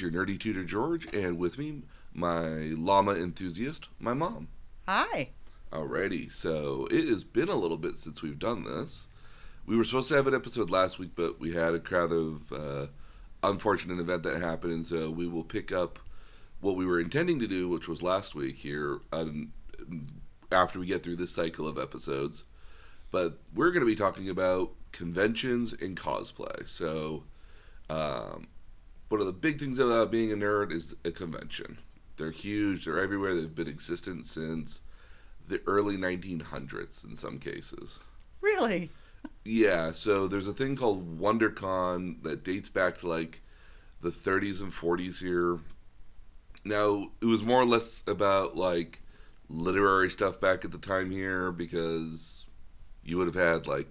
is your nerdy tutor George, and with me, my llama enthusiast, my mom. Hi. Alrighty, so it has been a little bit since we've done this. We were supposed to have an episode last week, but we had a kind of uh, unfortunate event that happened, and so we will pick up what we were intending to do, which was last week here, um, after we get through this cycle of episodes. But we're going to be talking about conventions and cosplay. So, um, one of the big things about being a nerd is a convention. They're huge. They're everywhere. They've been existent since the early 1900s in some cases. Really? Yeah. So there's a thing called WonderCon that dates back to like the 30s and 40s here. Now it was more or less about like literary stuff back at the time here because you would have had like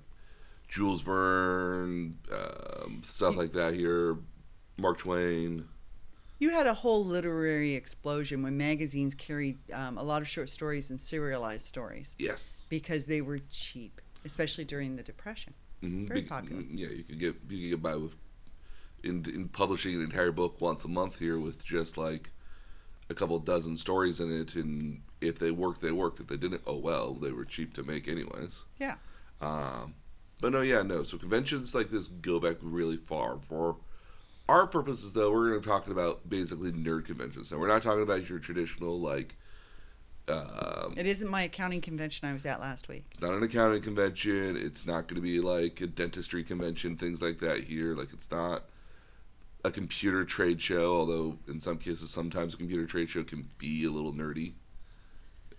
Jules Verne, um, stuff like that here, Mark Twain. You had a whole literary explosion when magazines carried um, a lot of short stories and serialized stories Yes. because they were cheap, especially during the Depression. hmm Very popular. Yeah, you could get you could get by with in in publishing an entire book once a month here with just like a couple dozen stories in it, and if they worked, they worked. If they didn't, oh well, they were cheap to make anyways. Yeah. Um, but no, yeah, no. So conventions like this go back really far. For our purposes, though, we're going to be talking about basically nerd conventions. Now, we're not talking about your traditional like. Um, It isn't my accounting convention I was at last week. it's not an accounting convention. It's not going to be like a dentistry convention, things like that here. Like it's not a computer trade show, although in some cases, sometimes a computer trade show can be a little nerdy.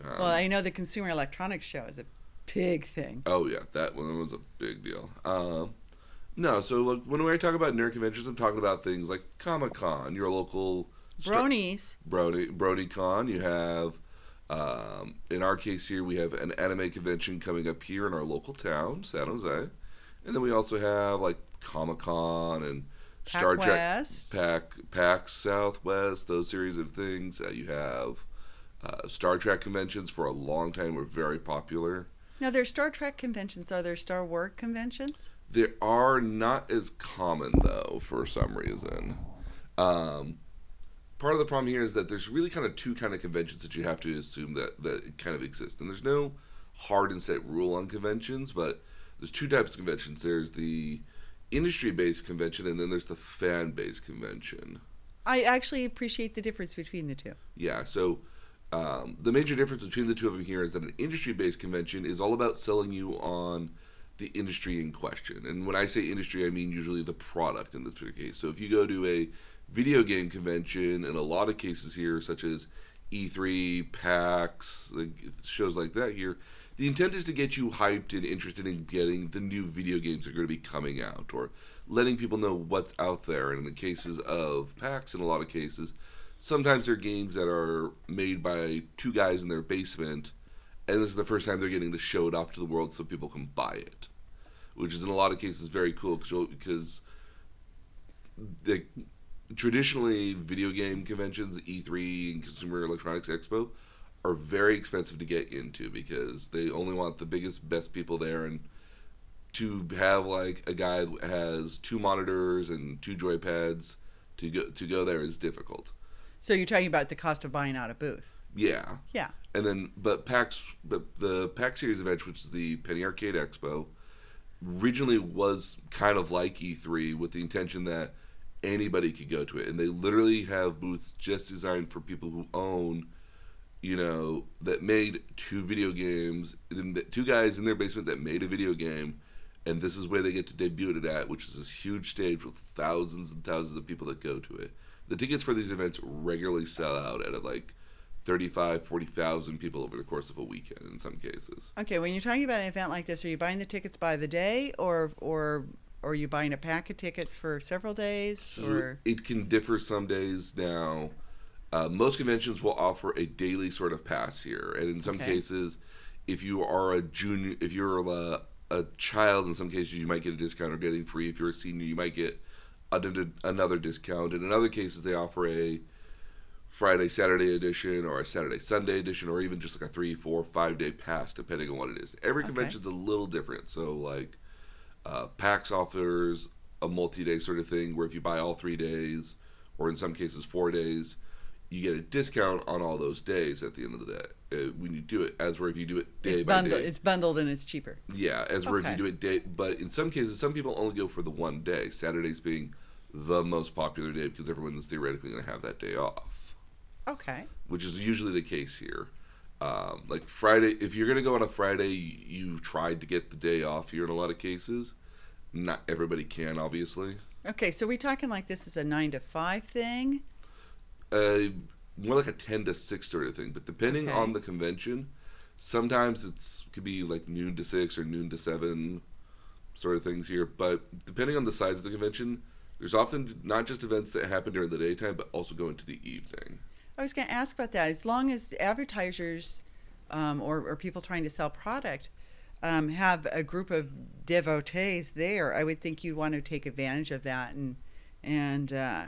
Um, well, I know the Consumer Electronics Show is a big thing. oh yeah, that one was a big deal. Um, no, so like, when I talk about nerd conventions, I'm talking about things like Comic Con, your local star- Bronies. Brody BronyCon. You have, um, in our case here, we have an anime convention coming up here in our local town, San Jose, and then we also have like Comic Con and Star Pac Trek, West. Pac, PAX Southwest, those series of things. Uh, you have uh, Star Trek conventions for a long time were very popular. Now, there's Star Trek conventions. Are there Star Wars conventions? They are not as common though, for some reason. Um, part of the problem here is that there's really kind of two kind of conventions that you have to assume that that kind of exist, and there's no hard and set rule on conventions, but there's two types of conventions. There's the industry-based convention, and then there's the fan-based convention. I actually appreciate the difference between the two. Yeah, so um, the major difference between the two of them here is that an industry based convention is all about selling you on the industry in question. And when I say industry, I mean usually the product in this particular case. So if you go to a video game convention, in a lot of cases here, such as E3, PAX, shows like that here, the intent is to get you hyped and interested in getting the new video games that are going to be coming out or letting people know what's out there. And in the cases of PAX, in a lot of cases, sometimes they're games that are made by two guys in their basement, and this is the first time they're getting to show it off to the world so people can buy it, which is in a lot of cases very cool because the traditionally video game conventions, E3 and Consumer Electronics Expo, are very expensive to get into because they only want the biggest, best people there, and to have like a guy that has two monitors and two joypads to go to go there is difficult. So you're talking about the cost of buying out a booth. Yeah, Yeah. and then but PAX, but the PAX Series event, which is the Penny Arcade Expo, originally was kind of like E3 with the intention that anybody could go to it, and they literally have booths just designed for people who own, you know, that made two video games, two guys in their basement that made a video game, and this is where they get to debut it at, which is this huge stage with thousands and thousands of people that go to it. The tickets for these events regularly sell out at like 35, 40,000 people over the course of a weekend in some cases. Okay, when you're talking about an event like this, are you buying the tickets by the day, or or or are you buying a pack of tickets for several days, or it can differ some days now. Uh, most conventions will offer a daily sort of pass here, and in some Okay. cases, if you are a junior, if you're a, a child, in some cases you might get a discount or getting free. If you're a senior, you might get another another discount. And in other cases, they offer a Friday Saturday edition or a Saturday Sunday edition, or even just like a three, four, five day pass, depending on what it is. Every Okay. convention's a little different, so like Uh, PAX offers a multi-day sort of thing where if you buy all three days, or in some cases four days, you get a discount on all those days at the end of the day uh, when you do it. As where if you do it day it's by bundled. day, It's bundled and it's cheaper. yeah, as where if Okay. you do it day, but in some cases, some people only go for the one day. Saturdays being the most popular day because everyone's theoretically going to have that day off, Okay. which is usually the case here. Um, like Friday, if you're going to go on a Friday, you tried to get the day off here in a lot of cases. Not everybody can, obviously. Okay. So we're talking like this is a nine to five thing. Uh, more like a ten to six sort of thing, but depending Okay. on the convention, sometimes it's could be like noon to six or noon to seven sort of things here. But depending on the size of the convention, there's often not just events that happen during the daytime, but also go into the evening. I was going to ask about that. As long as advertisers um, or, or people trying to sell product um, have a group of devotees there, I would think you'd want to take advantage of that and and uh,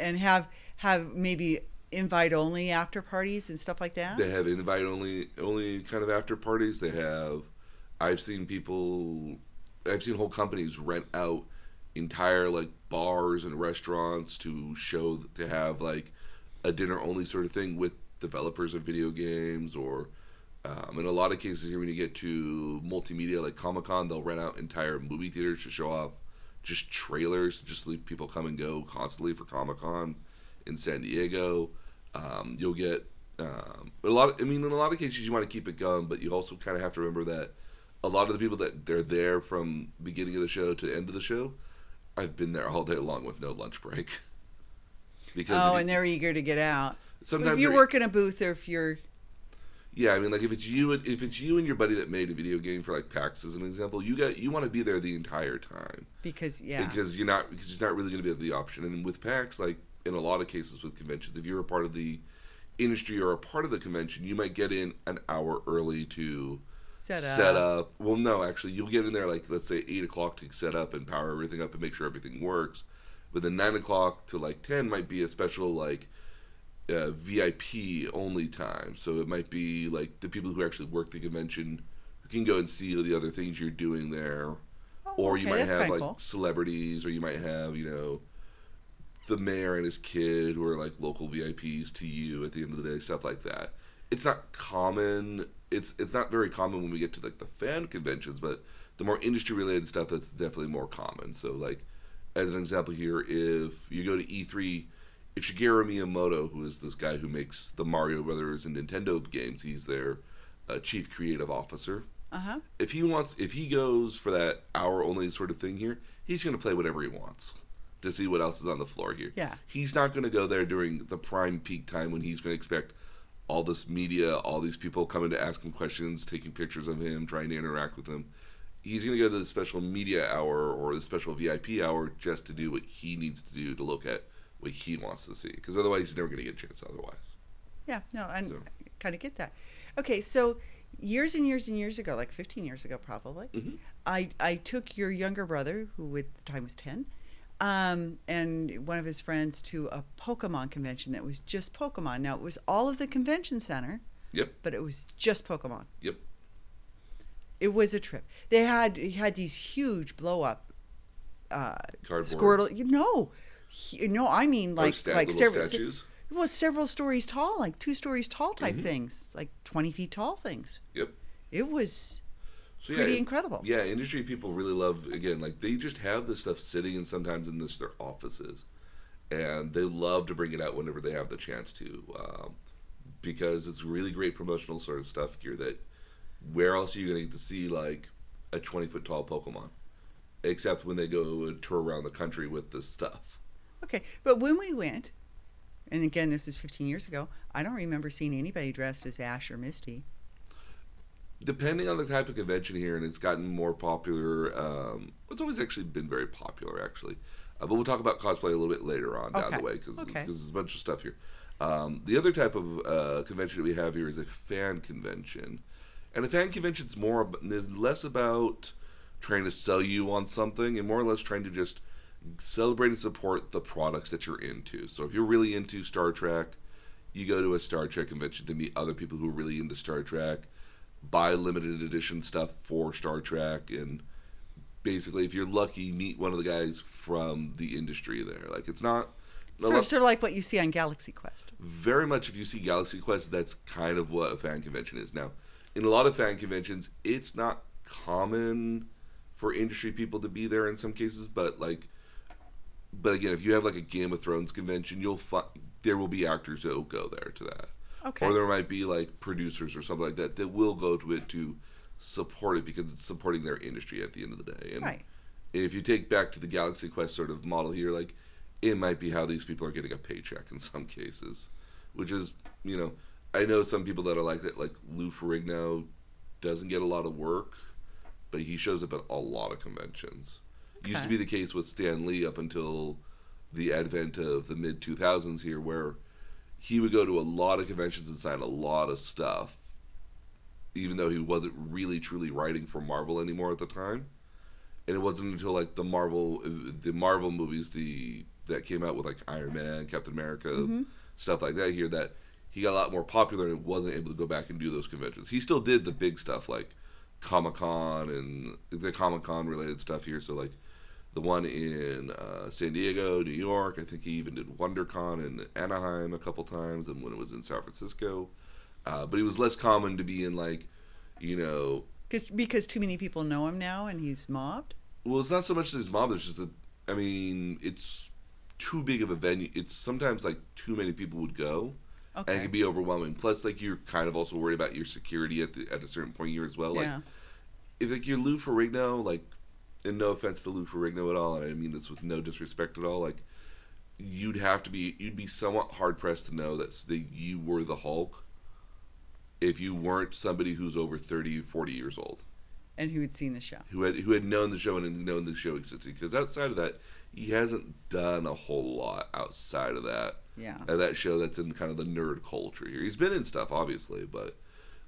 and have have maybe invite only after parties and stuff like that. They have invite only only kind of after parties. They have I've seen people I've seen whole companies rent out entire like bars and restaurants to show to have like a dinner only sort of thing with developers of video games or um, in a lot of cases here when you get to multimedia like Comic Con they'll rent out entire movie theaters to show off just trailers to just leave people come and go constantly for Comic Con in San Diego. Um, you'll get um, a lot. Of, I mean, in a lot of cases, you want to keep it going, but you also kind of have to remember that a lot of the people that they're there from beginning of the show to the end of the show, I've been there all day long with no lunch break. Because oh, and they're eager to get out. sometimes if you work in a booth or if you're Yeah, I mean, like if it's you, and if it's you and your buddy that made a video game for like PAX as an example, you got you want to be there the entire time because yeah. because you're not because you're not really going to be the option. And with PAX, like in a lot of cases with conventions, if you're a part of the industry or a part of the convention, you might get in an hour early to set up. set up. Well, no, actually, you'll get in there like let's say eight o'clock to set up and power everything up and make sure everything works. But then nine o'clock to like ten might be a special like uh, VIP only time. So it might be like the people who actually work the convention who can go and see the other things you're doing there. Oh, or you okay, might have like cool. celebrities, or you might have you know the mayor and his kid who are like local VIPs to you at the end of the day, stuff like that. It's not common. It's it's not very common when we get to like the fan conventions, but the more industry related stuff that's definitely more common. So like as an example here, if you go to E3, if Shigeru Miyamoto, who is this guy who makes the Mario Brothers and Nintendo games, he's their uh, chief creative officer Uh huh. if he wants if he goes for that hour only sort of thing here he's going to play whatever he wants to see what else is on the floor here Yeah. he's not going to go there during the prime peak time when he's going to expect all this media all these people coming to ask him questions taking pictures of him trying to interact with him he's going to go to the special media hour or the special vip hour just to do what he needs to do to look at what he wants to see because otherwise he's never going to get a chance otherwise Yeah, no, I So- kind of get that. Okay, so years and years and years ago, like 15 years ago probably, Mhm. I, I took your younger brother, who at the time was 10, um, and one of his friends to a Pokemon convention that was just Pokemon. Now, it was all of the convention center, Yep. but it was just Pokemon. Yep. It was a trip. They had he had these huge blow up uh, Cardboard. Squirtle. You know, he- no, I mean Or like sta- like several, statues well, several stories tall, like two stories tall type Mhm. things, like 20 feet tall things. Yep. It was So pretty yeah, incredible. Yeah, industry people really love again, like they just have this stuff sitting and sometimes in this their offices, and they love to bring it out whenever they have the chance to, um, because it's really great promotional sort of stuff here. That where else are you going to get to see like a twenty foot tall Pokemon, except when they go and tour around the country with this stuff. Okay, but when we went, and again, this is 15 years ago, I don't remember seeing anybody dressed as Ash or Misty. depending on the type of convention here, and it's gotten more popular. Um, it's always actually been very popular, actually. Uh, but we'll talk about cosplay a little bit later on down the way because Okay. there's a bunch of stuff here. Um, the other type of uh, convention that we have here is a fan convention, and a fan convention's more is less about trying to sell you on something and more or less trying to just celebrate and support the products that you're into. So if you're really into Star Trek, you go to a Star Trek convention to meet other people who are really into Star Trek, buy limited edition stuff for Star Trek, and basically, if you're lucky, meet one of the guys from the industry there. Like it's not. Sort of, sort of like what you see on Galaxy Quest. very much if you see Galaxy Quest, that's kind of what a fan convention is. Now, in a lot of fan conventions, it's not common for industry people to be there in some cases, but like, but again, if you have like a Game of Thrones convention, you'll find there will be actors that will go there to that, Okay. or there might be like producers or something like that that will go to it to support it because it's supporting their industry at the end of the day. And right. if you take back to the Galaxy Quest sort of model here, like it might be how these people are getting a paycheck in some cases, which is you know I know some people that are like that. Like Lou Ferrigno doesn't get a lot of work, but he shows up at a lot of conventions. Used to be the case with Stan Lee up until the advent of the mid 2000s here, where he would go to a lot of conventions and sign a lot of stuff, even though he wasn't really truly writing for Marvel anymore at the time and it wasn't until like the Marvel the Marvel movies the that came out with like Iron Man, Captain America, Mhm. stuff like that here that he got a lot more popular and wasn't able to go back and do those conventions. He still did the big stuff like Comic Con and the Comic Con related stuff here. So like the one in uh, San Diego, New York. I think he even did WonderCon in Anaheim a couple times, and when it was in San Francisco. Uh, but he was less common to be in like, you know, Cause, because too many people know him now and he's mobbed. Well, it's not so much that he's mobbed. It's just that I mean, it's too big of a venue. It's sometimes like too many people would go, and it can be overwhelming. Plus, like you're kind of also worried about your security at the at a certain point here as well. Like yeah. if like you're Lou Ferrigno, like, and no offense to Lou Ferrigno at all, and I mean this with no disrespect at all, like. You'd have to be. You'd be somewhat hard pressed to know that you were the Hulk, if you weren't somebody who's over 30, 40 years old And who had seen the show. who had who had known the show and had known the show existed. Because outside of that, he hasn't done a whole lot outside of that. Yeah. That show that's in kind of the nerd culture here. He's been in stuff obviously, but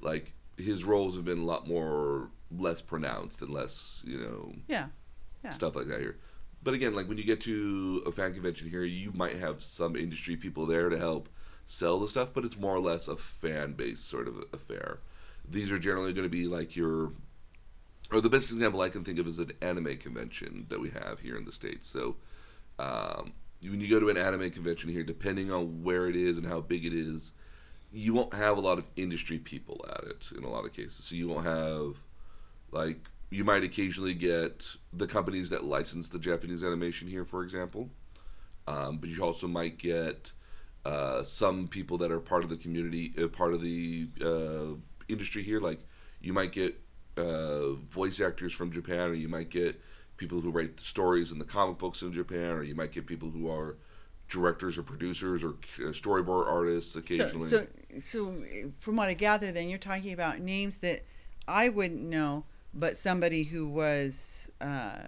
like his roles have been a lot more less pronounced and less you know Yeah. Yeah. stuff like that here. But again, like when you get to a fan convention here, you might have some industry people there to help sell the stuff, but it's more or less a fan based sort of affair. These are generally going to be like your, or the best example I can think of is an anime convention that we have here in the States. So um, when you go to an anime convention here, depending on where it is and how big it is, you won't have a lot of industry people at it in a lot of cases. So you won't have like you might occasionally get the companies that license the Japanese animation here, for example. Um, but you also might get uh, some people that are part of the community, uh, part of the uh, industry here. Like you might get uh, voice actors from Japan, or you might get people who write the stories in the comic books in Japan, or you might get people who are directors or producers or uh, storyboard artists occasionally. so, so uh, from what I gather, then you're talking about names that I wouldn't know, but somebody who was, uh,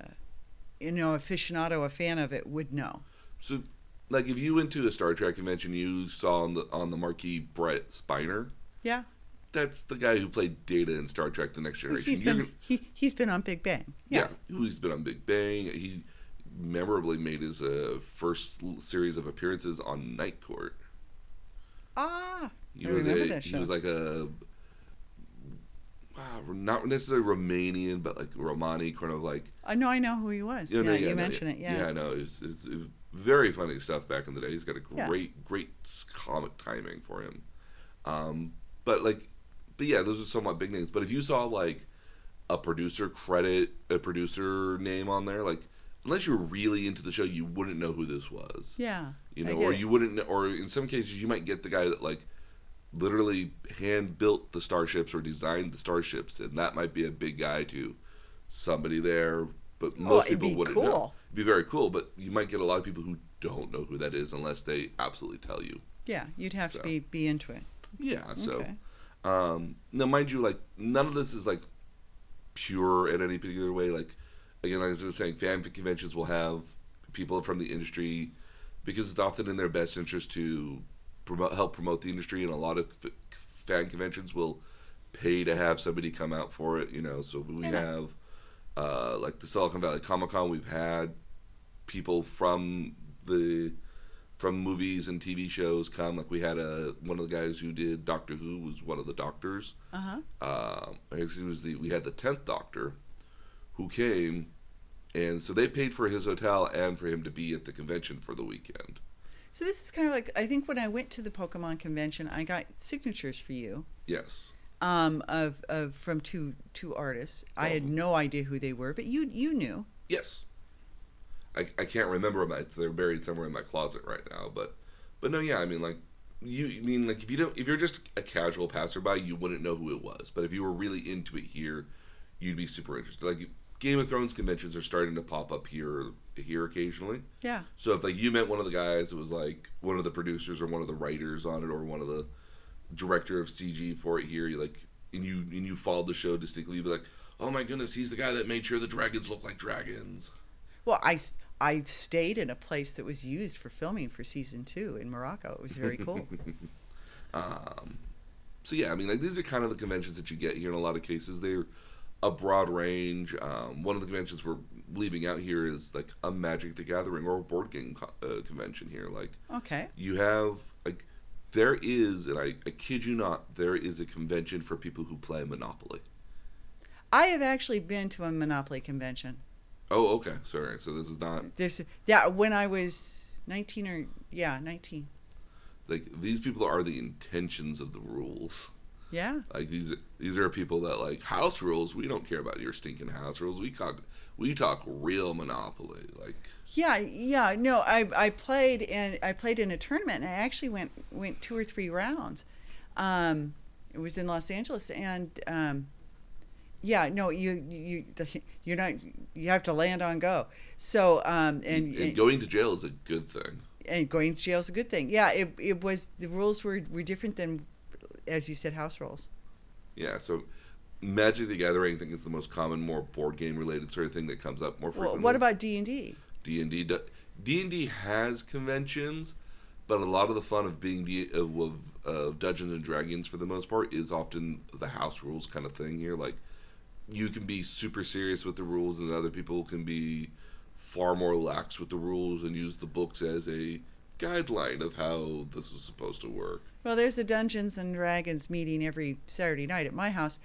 you know, aficionado, a fan of it, would know. So, like, if you went to a Star Trek convention, you saw on the on the marquee Brent Spiner. Yeah. That's the guy who played Data in Star Trek: The Next Generation. He's been he he's been on Big Bang. yeah. he's been on Big Bang. He memorably made his uh, first series of appearances on Night Court. Ah, He I was remember a that he was like a wow, not necessarily Romanian, but like Romani, kind of like I know I know who he was. You Yeah, know, you no, mentioned it. Yeah. Yeah, I know. It was, it was- it was very funny stuff back in the day. He's got a Yeah. great, great comic timing for him. Um, but like, but yeah, those are somewhat big names. But if you saw like a producer credit, a producer name on there, like unless you were really into the show, you wouldn't know who this was. Yeah. You know, or you wouldn't, or in some cases, you might get the guy that like literally hand built the starships or designed the starships, and that might be a big guy to somebody there. But most Well, people wouldn't cool. know. It'd be very cool, but you might get a lot of people who don't know who that is unless they absolutely tell you. Yeah, you'd have So. to be be into it. Yeah. So, Okay. Um, now mind you, like none of this is like pure in any particular way. Like again, like as I was saying, fan conventions will have people from the industry because it's often in their best interest to promote, help promote the industry, and a lot of f- fan conventions will pay to have somebody come out for it. You know, so we Yeah. have uh, like the Silicon Valley Comic Con. We've had people from the from movies and TV shows come. Like we had a one of the guys who did Doctor Who was one of the doctors. Uh huh. Um, I guess he was the we had the tenth Doctor, who came and so they paid for his hotel and for him to be at the convention for the weekend. So this is kind of like I think when I went to the Pokemon convention, I got signatures for you Yes. um, of of from two two artists. I had no idea who they were, but you you knew. Yes. I, I can't remember them. It's- They're buried somewhere in my closet right now. But but no, yeah. I mean, like you you mean like if you don't if you're just a casual passerby, you wouldn't know who it was. But if you were really into it here, you'd be super interested. Like Game of Thrones conventions are starting to pop up here here occasionally. Yeah. So if like you met one of the guys, it was like one of the producers or one of the writers on it, or one of the director of CG for it here. You like and you and you followed the show distinctly. You'd be like, oh my goodness, he's the guy that made sure the dragons look like dragons. Well, I I stayed in a place that was used for filming for season two in Morocco. It was very cool. Um, so yeah, I mean, like these are kind of the conventions that you get here in a lot of cases. They're a broad range. Um, one of the conventions we're leaving out here is like a Magic the Gathering or a board game co- uh, convention here. Like okay. you have like there is, and I, I kid you not, there is a convention for people who play Monopoly. I have actually been to a Monopoly convention. Oh, okay, sorry. So this is not This yeah, when I was nineteen or yeah nineteen. like these people are the intentions of the rules. Yeah. Like these these are people that like house rules. We don't care about your stinking house rules. We talk we talk real Monopoly. Like Yeah, yeah. No, I I played and I played in a tournament and I actually went went two or three rounds. Um, it was in Los Angeles and um, yeah, no, you you you're not you have to land on go. So um, and and going to jail is a good thing. and going to jail is a good thing. Yeah, it it was the rules were were different than as you said house rules. Yeah. So Magic the Gathering, I think, is the most common, more board game related sort of thing that comes up more Well, frequently. what about D and D? D and D? D and D has conventions, but a lot of the fun of being D of, of, of Dungeons and Dragons for the most part is often the house rules kind of thing here. Like you can be super serious with the rules, and other people can be far more lax with the rules and use the books as a guideline of how this is supposed to work. Well, there's a Dungeons and Dragons meeting every Saturday night at my house.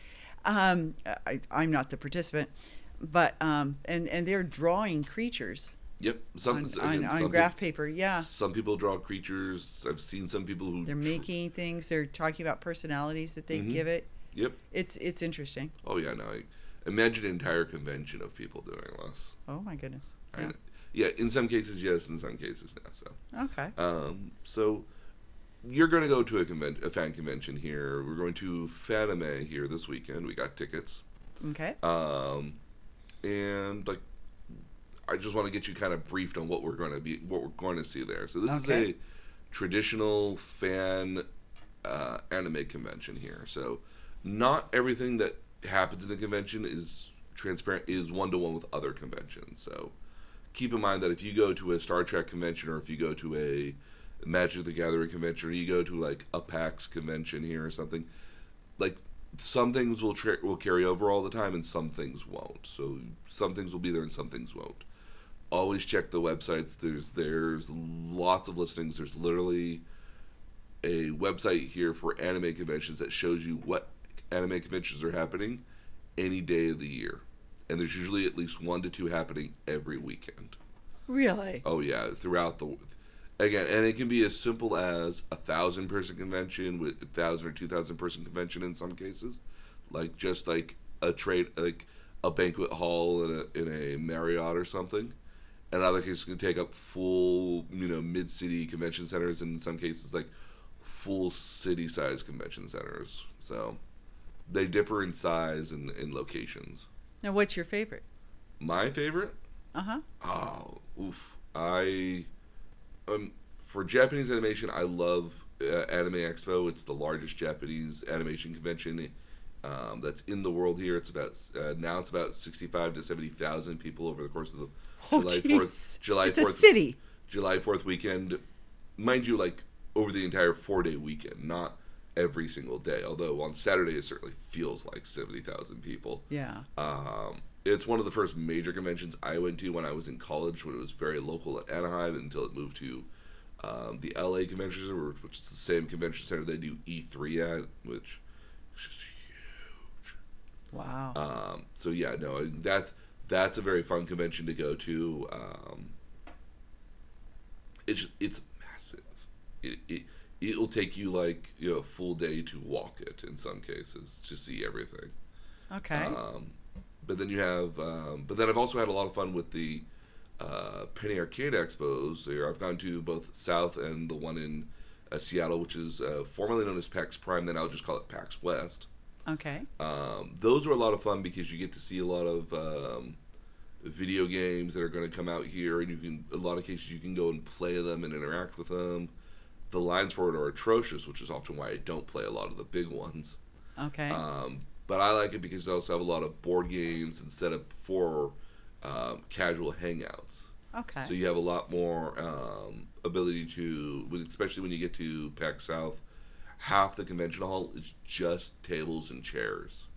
Um, I, I'm not the participant, but um, and and they're drawing creatures Yep. Some on, again, on, on some graph peop- paper. Yeah, Some people draw creatures. I've seen some people who they're tr- making things. They're talking about personalities that they Mhm. give it. Yep. It's it's interesting. Oh yeah. No. I, imagine an entire convention of people doing this. Oh my goodness. Yeah. Yeah, in some cases yes, in some cases no. So, Okay. um, so you're going to go to a convent, a fan convention here. We're going to Fanime here this weekend. We got tickets, Okay. um, and like, I just want to get you kind of briefed on what we're going to be, what we're going to see there. So this Okay. is a traditional fan uh, anime convention here. So not everything that happens in a convention is transparent is one to one with other conventions. So keep in mind that if you go to a Star Trek convention or if you go to a Magic the Gathering convention or you go to like a PAX convention here or something, like some things will tra- will carry over all the time and some things won't. So some things will be there and some things won't. Always check the websites. There's there's lots of listings. There's literally a website here for anime conventions that shows you what anime conventions are happening any day of the year. And there's usually at least one to two happening every weekend. Really? Oh yeah, throughout the again, and it can be as simple as a thousand person convention with a thousand or two thousand person convention in some cases, like just like a trade like a banquet hall in a in a Marriott or something. And other cases can take up full you know mid city convention centers, and in some cases like full city size convention centers. So they differ in size and in locations. Now, what's your favorite? My favorite Uh huh. Oh, oof. I um for Japanese animation, I love uh, Anime Expo. It's the largest Japanese animation convention um, that's in the world here. It's about uh, now it's about sixty-five to seventy thousand people over the course of the Oh, July. Fourth July Fourth city. July Fourth weekend. Mind you, like over the entire four-day weekend, not every single day. Although on Saturday it certainly feels like seventy thousand people. Yeah. Um, it's one of the first major conventions I went to when I was in college, when it was very local at Anaheim until it moved to um, the LA Convention Center, which is the same convention center they do E3 at, which is just huge. Wow. Um, so yeah, no, that's that's a very fun convention to go to. Um, it's it's massive. It, it it'll take you like you know a full day to walk it in some cases to see everything. Okay. Um, but then you have, um, but then I've also had a lot of fun with the uh, Penny Arcade Expos. There, I've gone to both South and the one in uh, Seattle, which is uh, formerly known as PAX Prime. Then I'll just call it PAX West. okay. Um, those are a lot of fun because you get to see a lot of um, video games that are going to come out here, and you can, a lot of cases, you can go and play them and interact with them. The lines for it are atrocious, which is often why I don't play a lot of the big ones. Okay. Um, but I like it because they also have a lot of board games instead of for um, casual hangouts. okay. So you have a lot more um, ability to, especially when you get to PAX South. Half the convention hall is just tables and chairs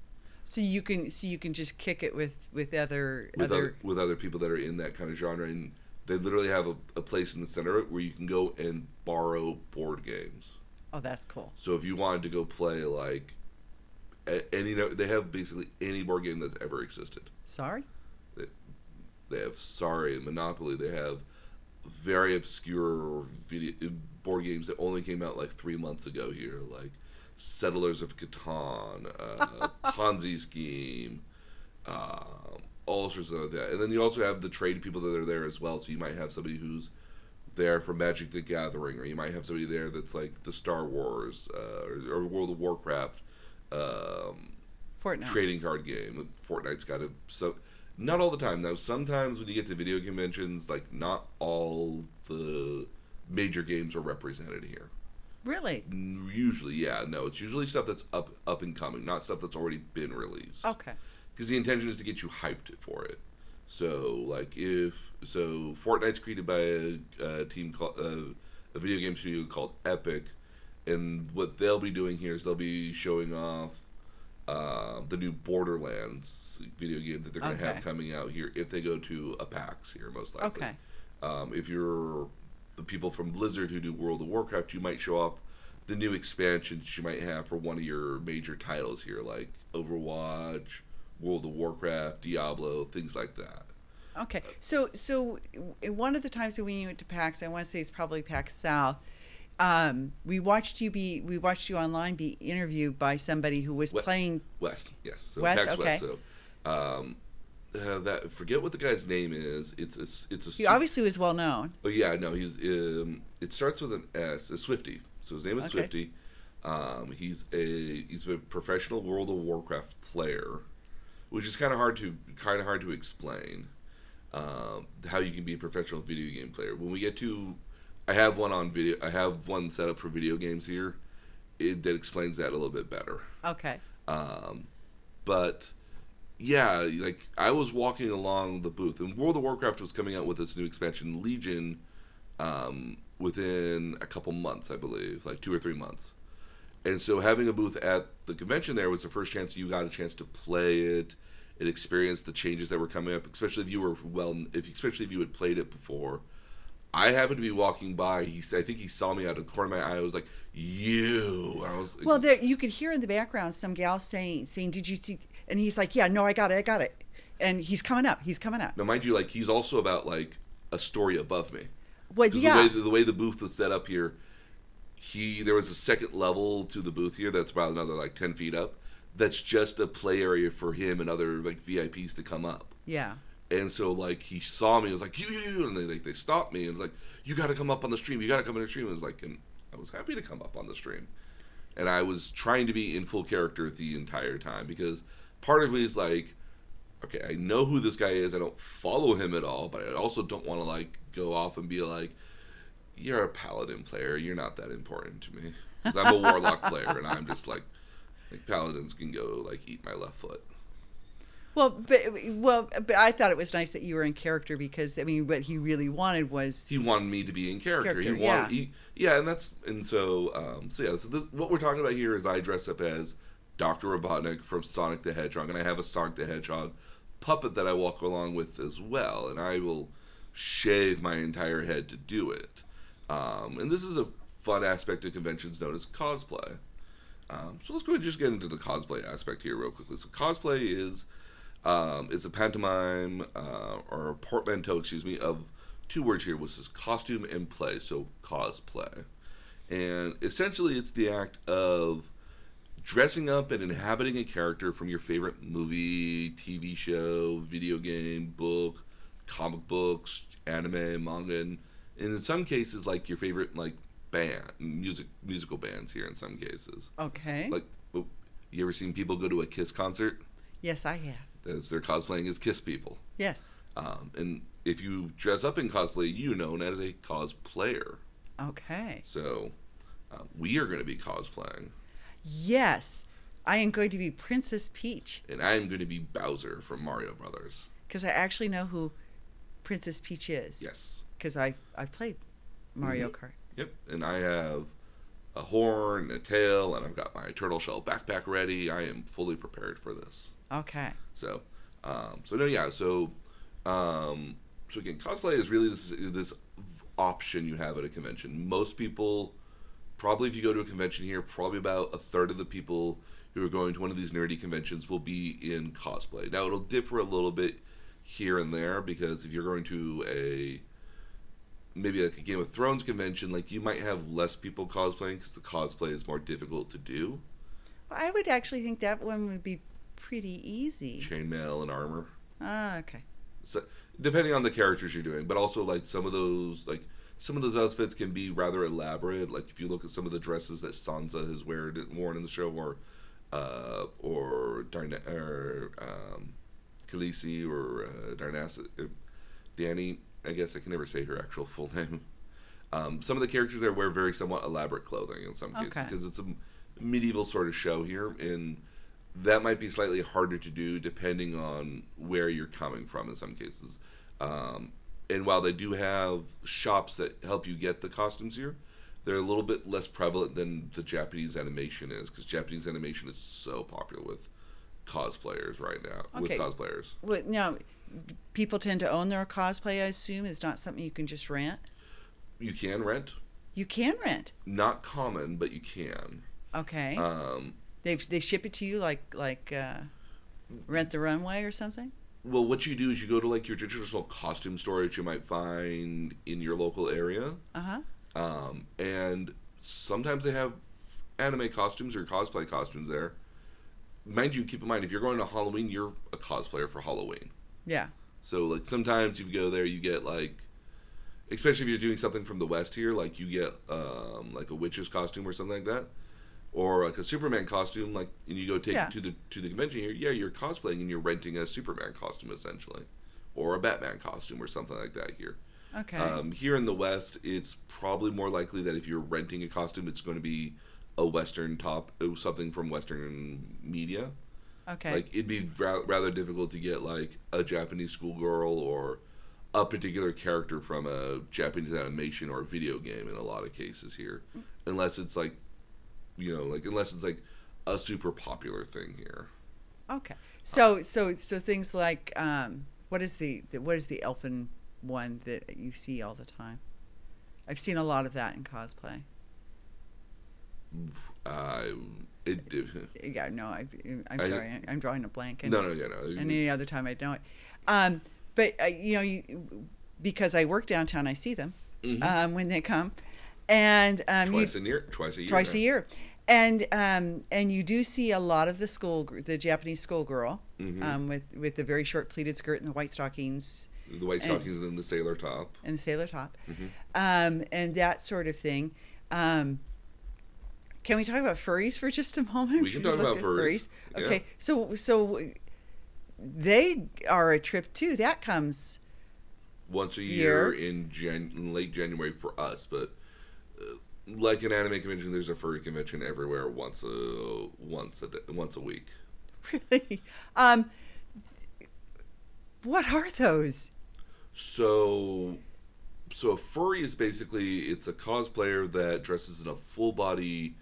So you can so you can just kick it with with other with other. other, with other people that are in that kind of genre, and they literally have a, a place in the center where you can go and borrow board games. oh, that's cool. So if you wanted to go play like any, they have basically any board game that's ever existed. Sorry. They have Sorry and Monopoly. They have very obscure video board games that only came out like three months ago here, like Settlers of Catan, uh, Ponzi Scheme, um, all sorts of that. And then you also have the trade people that are there as well. So you might have somebody who's there for Magic the Gathering, or you might have somebody there that's like the Star Wars uh, or, or World of Warcraft um, Fortnite. trading card game. Fortnite's got a so not all the time. Now sometimes when you get to video conventions, like not all the major games are represented here. Really? Usually, yeah, no, it's usually stuff that's up up and coming, not stuff that's already been released. Okay. Because the intention is to get you hyped for it. So like if so, Fortnite's created by a, a team called uh, a video game studio called Epic, and what they'll be doing here is they'll be showing off uh, the new Borderlands video game that they're going to Okay. have coming out here if they go to a PAX here, most likely. Okay. Um, if you're the people from Blizzard who do World of Warcraft, you might show off the new expansions you might have for one of your major titles here, like Overwatch, World of Warcraft, Diablo, things like that. Okay. So so one of the times when we went to PAX, I want to say it's probably PAX South. Um, we watched you be we watched you online be interviewed by somebody who was What- playing. West, yes. So West, PAX okay. West. So, um, uh, that forget what the guy's name is. It's a it's a He obviously was well known. Oh yeah, no, he's um, it starts with an S, a Swifty. So his name is Okay. Swifty. Um, he's a he's a professional World of Warcraft player, which is kind of hard to kind of hard to explain. Um, how you can be a professional video game player. When we get to, I have one on video. I have one set up for video games here. It, that explains that a little bit better. Okay. Um, but yeah, like I was walking along the booth, and World of Warcraft was coming out with its new expansion, Legion, um, within a couple months, I believe, like two or three months. And so having a booth at the convention there was the first chance you got a chance to play it and experienced the changes that were coming up, especially if you were well, if especially if you had played it before. I happened to be walking by. He, I think he saw me out of the corner of my eye. I was like, "You!" And I was like, Well, there you could hear in the background some gal saying saying, "Did you see?" And he's like, "Yeah, no, I got it, I got it." And he's coming up. He's coming up. Now, mind you, like he's also about like a story above me. Well, 'Cause yeah. The way, the way the booth was set up here, he there was a second level to the booth here. That's about another like ten feet up. That's just a play area for him and other like VIPs to come up. yeah. And so like he saw me, it was like you, you, you, and they like they stopped me and was like you got to come up on the stream. You got to come on the stream. And was like, and I was happy to come up on the stream, and I was trying to be in full character the entire time because part of me is like, okay, I know who this guy is. I don't follow him at all, but I also don't want to like go off and be like, you're a paladin player. You're not that important to me because I'm a warlock player, and I'm just like, like paladins can go like eat my left foot. Well, but well, but I thought it was nice that you were in character because I mean, what he really wanted was he wanted me to be in character. Character, he yeah. he, yeah, and that's and so um, so yeah. So this, what we're talking about here is I dress up as Doctor Robotnik from Sonic the Hedgehog, and I have a Sonic the Hedgehog puppet that I walk along with as well, and I will shave my entire head to do it. Um, and this is a fun aspect of conventions known as cosplay. Um, so let's go ahead and just get into the cosplay aspect here real quickly. So cosplay is Um, it's a pantomime uh, or a portmanteau, excuse me, of two words here, which is costume and play, so cosplay. And essentially, it's the act of dressing up and inhabiting a character from your favorite movie, TV show, video game, book, comic books, anime, manga, and, and in some cases, like your favorite like band, music, musical bands here. In some cases, Okay. like you ever seen people go to a Kiss concert? yes, I have. As they're cosplaying as Kiss people. Yes. Um, and if you dress up in cosplay, you know known as a cosplayer. Okay. So uh, we are going to be cosplaying, Yes. I am going to be Princess Peach and I am going to be Bowser from Mario Brothers. because I actually know who Princess Peach is. Yes. Because I've I've played Mario Mhm. Kart. Yep. And I have a horn, a tail, and I've got my turtle shell backpack ready. I am fully prepared for this. Okay. So, um, so no, yeah. So, um, so again, cosplay is really this this option you have at a convention. Most people, probably if you go to a convention here, probably about a third of the people who are going to one of these nerdy conventions will be in cosplay. Now it'll differ a little bit here and there because if you're going to a maybe like a Game of Thrones convention, like you might have less people cosplaying because the cosplay is more difficult to do. Well, I would actually think that one would be pretty easy. Chainmail and armor. Ah, okay. so depending on the characters you're doing but also like some of those like some of those outfits can be rather elaborate like if you look at some of the dresses that sansa has weared worn in the show or uh or Darna or um Khaleesi or uh, Darnassa uh, Danny I guess I can never say her actual full name um some of the characters there wear very somewhat elaborate clothing in some cases Okay. because it's a medieval sort of show here and that might be slightly harder to do depending on where you're coming from in some cases. Um, and while they do have shops that help you get the costumes here, they're a little bit less prevalent than the Japanese animation is because Japanese animation is so popular with cosplayers right now. With cosplayers, Well, now, people tend to own their cosplay. I assume is not something you can just rent. you can rent. You can rent. Not common, but you can. Okay. Um, they they ship it to you like like uh, rent the runway or something. well, what you do is you go to like your traditional costume store that you might find in your local area. Uh huh. um, and sometimes they have anime costumes or cosplay costumes there. Mind you, keep in mind if you're going to Halloween, you're a cosplayer for Halloween. Yeah. So like sometimes you go there, you get like, especially if you're doing something from the West here, like you get um, like a witch's costume or something like that, or like a Superman costume, like and you go take Yeah. it to the to the convention here. Yeah, you're cosplaying and you're renting a Superman costume essentially, or a Batman costume or something like that here. Okay. Um, here in the West, it's probably more likely that if you're renting a costume, it's going to be a Western top, uh, something from Western media. Okay. Like it'd be ra- rather difficult to get like a Japanese schoolgirl or a particular character from a Japanese animation or video game in a lot of cases here, unless it's like, you know, like unless it's like a super popular thing here. okay. So so so things like um, what is the, the what is the elfin one that you see all the time? I've seen a lot of that in cosplay. Uh, it, it Yeah. No. I, I'm I- sorry. I, I'm drawing a blank. And no, no, yeah, no. Any other time I'd know it. Um, but uh, you know, you, because I work downtown, I see them Mhm. um, when they come, and um, you, twice a year, twice a year, twice a year, and um, and you do see a lot of the school, the Japanese schoolgirl, Mhm. um, with with the very short pleated skirt and the white stockings The white stockings and then the sailor top. and the sailor top, Mhm. um, and that sort of thing. Um, can we talk about furries for just a moment? We can talk about furries. Yeah. Okay, so so they are a trip too. That comes Once a Year. year, in, Jan- in late January for us, but uh, like an anime convention, there's a furry convention everywhere once a once a day, once a week. really. Um, what are those? So, so a furry is basically it's a cosplayer that dresses in a full body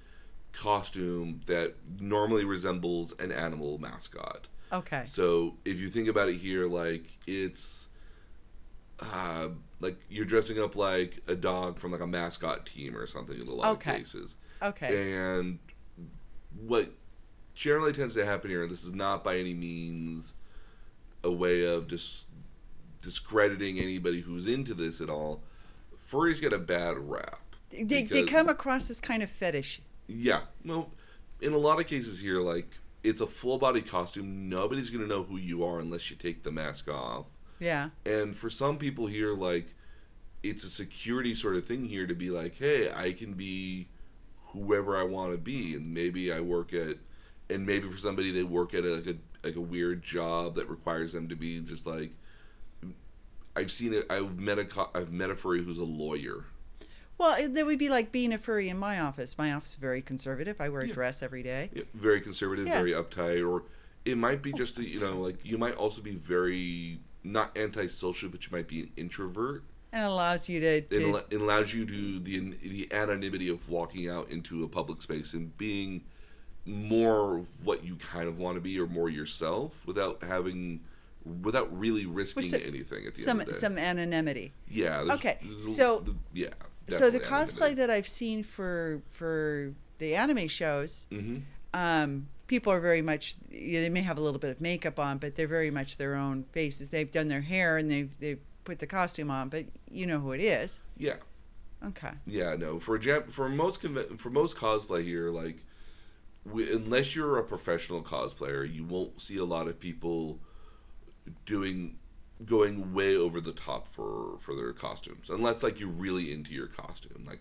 costume that normally resembles an animal mascot. Okay. So if you think about it here, like it's uh, like you're dressing up like a dog from like a mascot team or something in a lot Okay. of cases. Okay. And what generally tends to happen here, and this is not by any means a way of just discrediting anybody who's into this at all, furries get a bad rap. They, they come across as kind of fetish. Yeah. Well, in a lot of cases here, like it's a full body costume. Nobody's gonna know who you are unless you take the mask off. Yeah. And for some people here, like it's a security sort of thing here to be like, hey, I can be whoever I want to be, and maybe I work at, and maybe for somebody they work at a, like a like a weird job that requires them to be just like. I've seen it. I've met a I've met a furry who's a lawyer. Well, it- that would be like being a furry in my office. My office is very conservative. I wear a Yeah. dress every day. Yeah, very conservative, Yeah. very uptight, or it might be just a, you know like you might also be very not antisocial, but you might be an introvert. And it allows you to, It, to al- it allows you to the the anonymity of walking out into a public space and being more of what you kind of want to be or more yourself without having without really risking some- anything at the some end of the day. some anonymity. yeah. there's- Okay, there's- so- the- yeah. So the cosplay that I've seen for for the anime shows, hmm um, people are very much they may have a little bit of makeup on, but they're very much their own faces. They've done their hair and they've they've put the costume on, but you know who it is. Yeah. Okay. Yeah, no. For Jap- for most conve- for most cosplay here, like, we, unless you're a professional cosplayer, you won't see a lot of people doing going way over the top for for their costumes, unless like you're really into your costume. Like,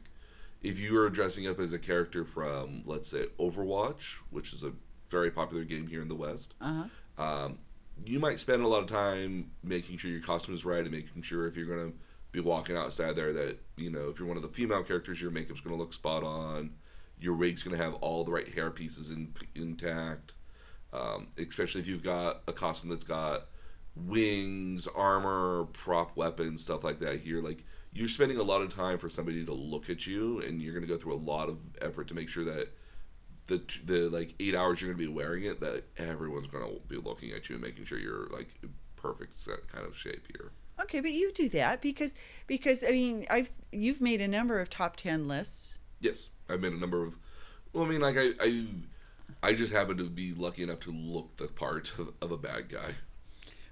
if you are dressing up as a character from, let's say, Overwatch, which is a very popular game here in the West, Uh huh. um, you might spend a lot of time making sure your costume is right and making sure if you're going to be walking outside there that you know if you're one of the female characters your makeup's going to look spot on your wig's going to have all the right hair pieces in, intact um, especially if you've got a costume that's got wings armor prop weapons stuff like that here like you're spending a lot of time for somebody to look at you and you're going to go through a lot of effort to make sure that the the like eight hours you're gonna be wearing it, that everyone's gonna be looking at you and making sure you're like perfect set kind of shape here. Okay, but you do that because because I mean I've you've made a number of top ten lists. Yes, I've made a number of. Well, I mean, like I I, I just happen to be lucky enough to look the part of, of a bad guy.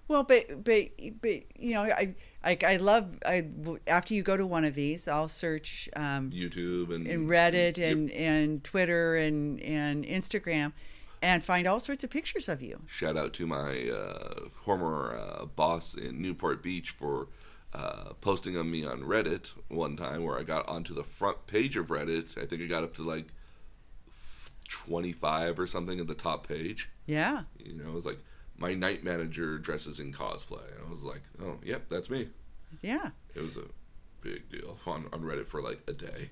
Well, but but but you know I I, I love I after you go to one of these I'll search um, YouTube and and Reddit Yep. and and Twitter and and Instagram and find all sorts of pictures of you. shout out to my uh, former uh, boss in Newport Beach for uh, posting on me on Reddit one time where I got onto the front page of Reddit. I think I got up to like 25 or something at the top page. Yeah. You know, it was like my night manager dresses in cosplay. I was like, oh, yep, that's me. Yeah. It was a big deal on, on Reddit for like a day.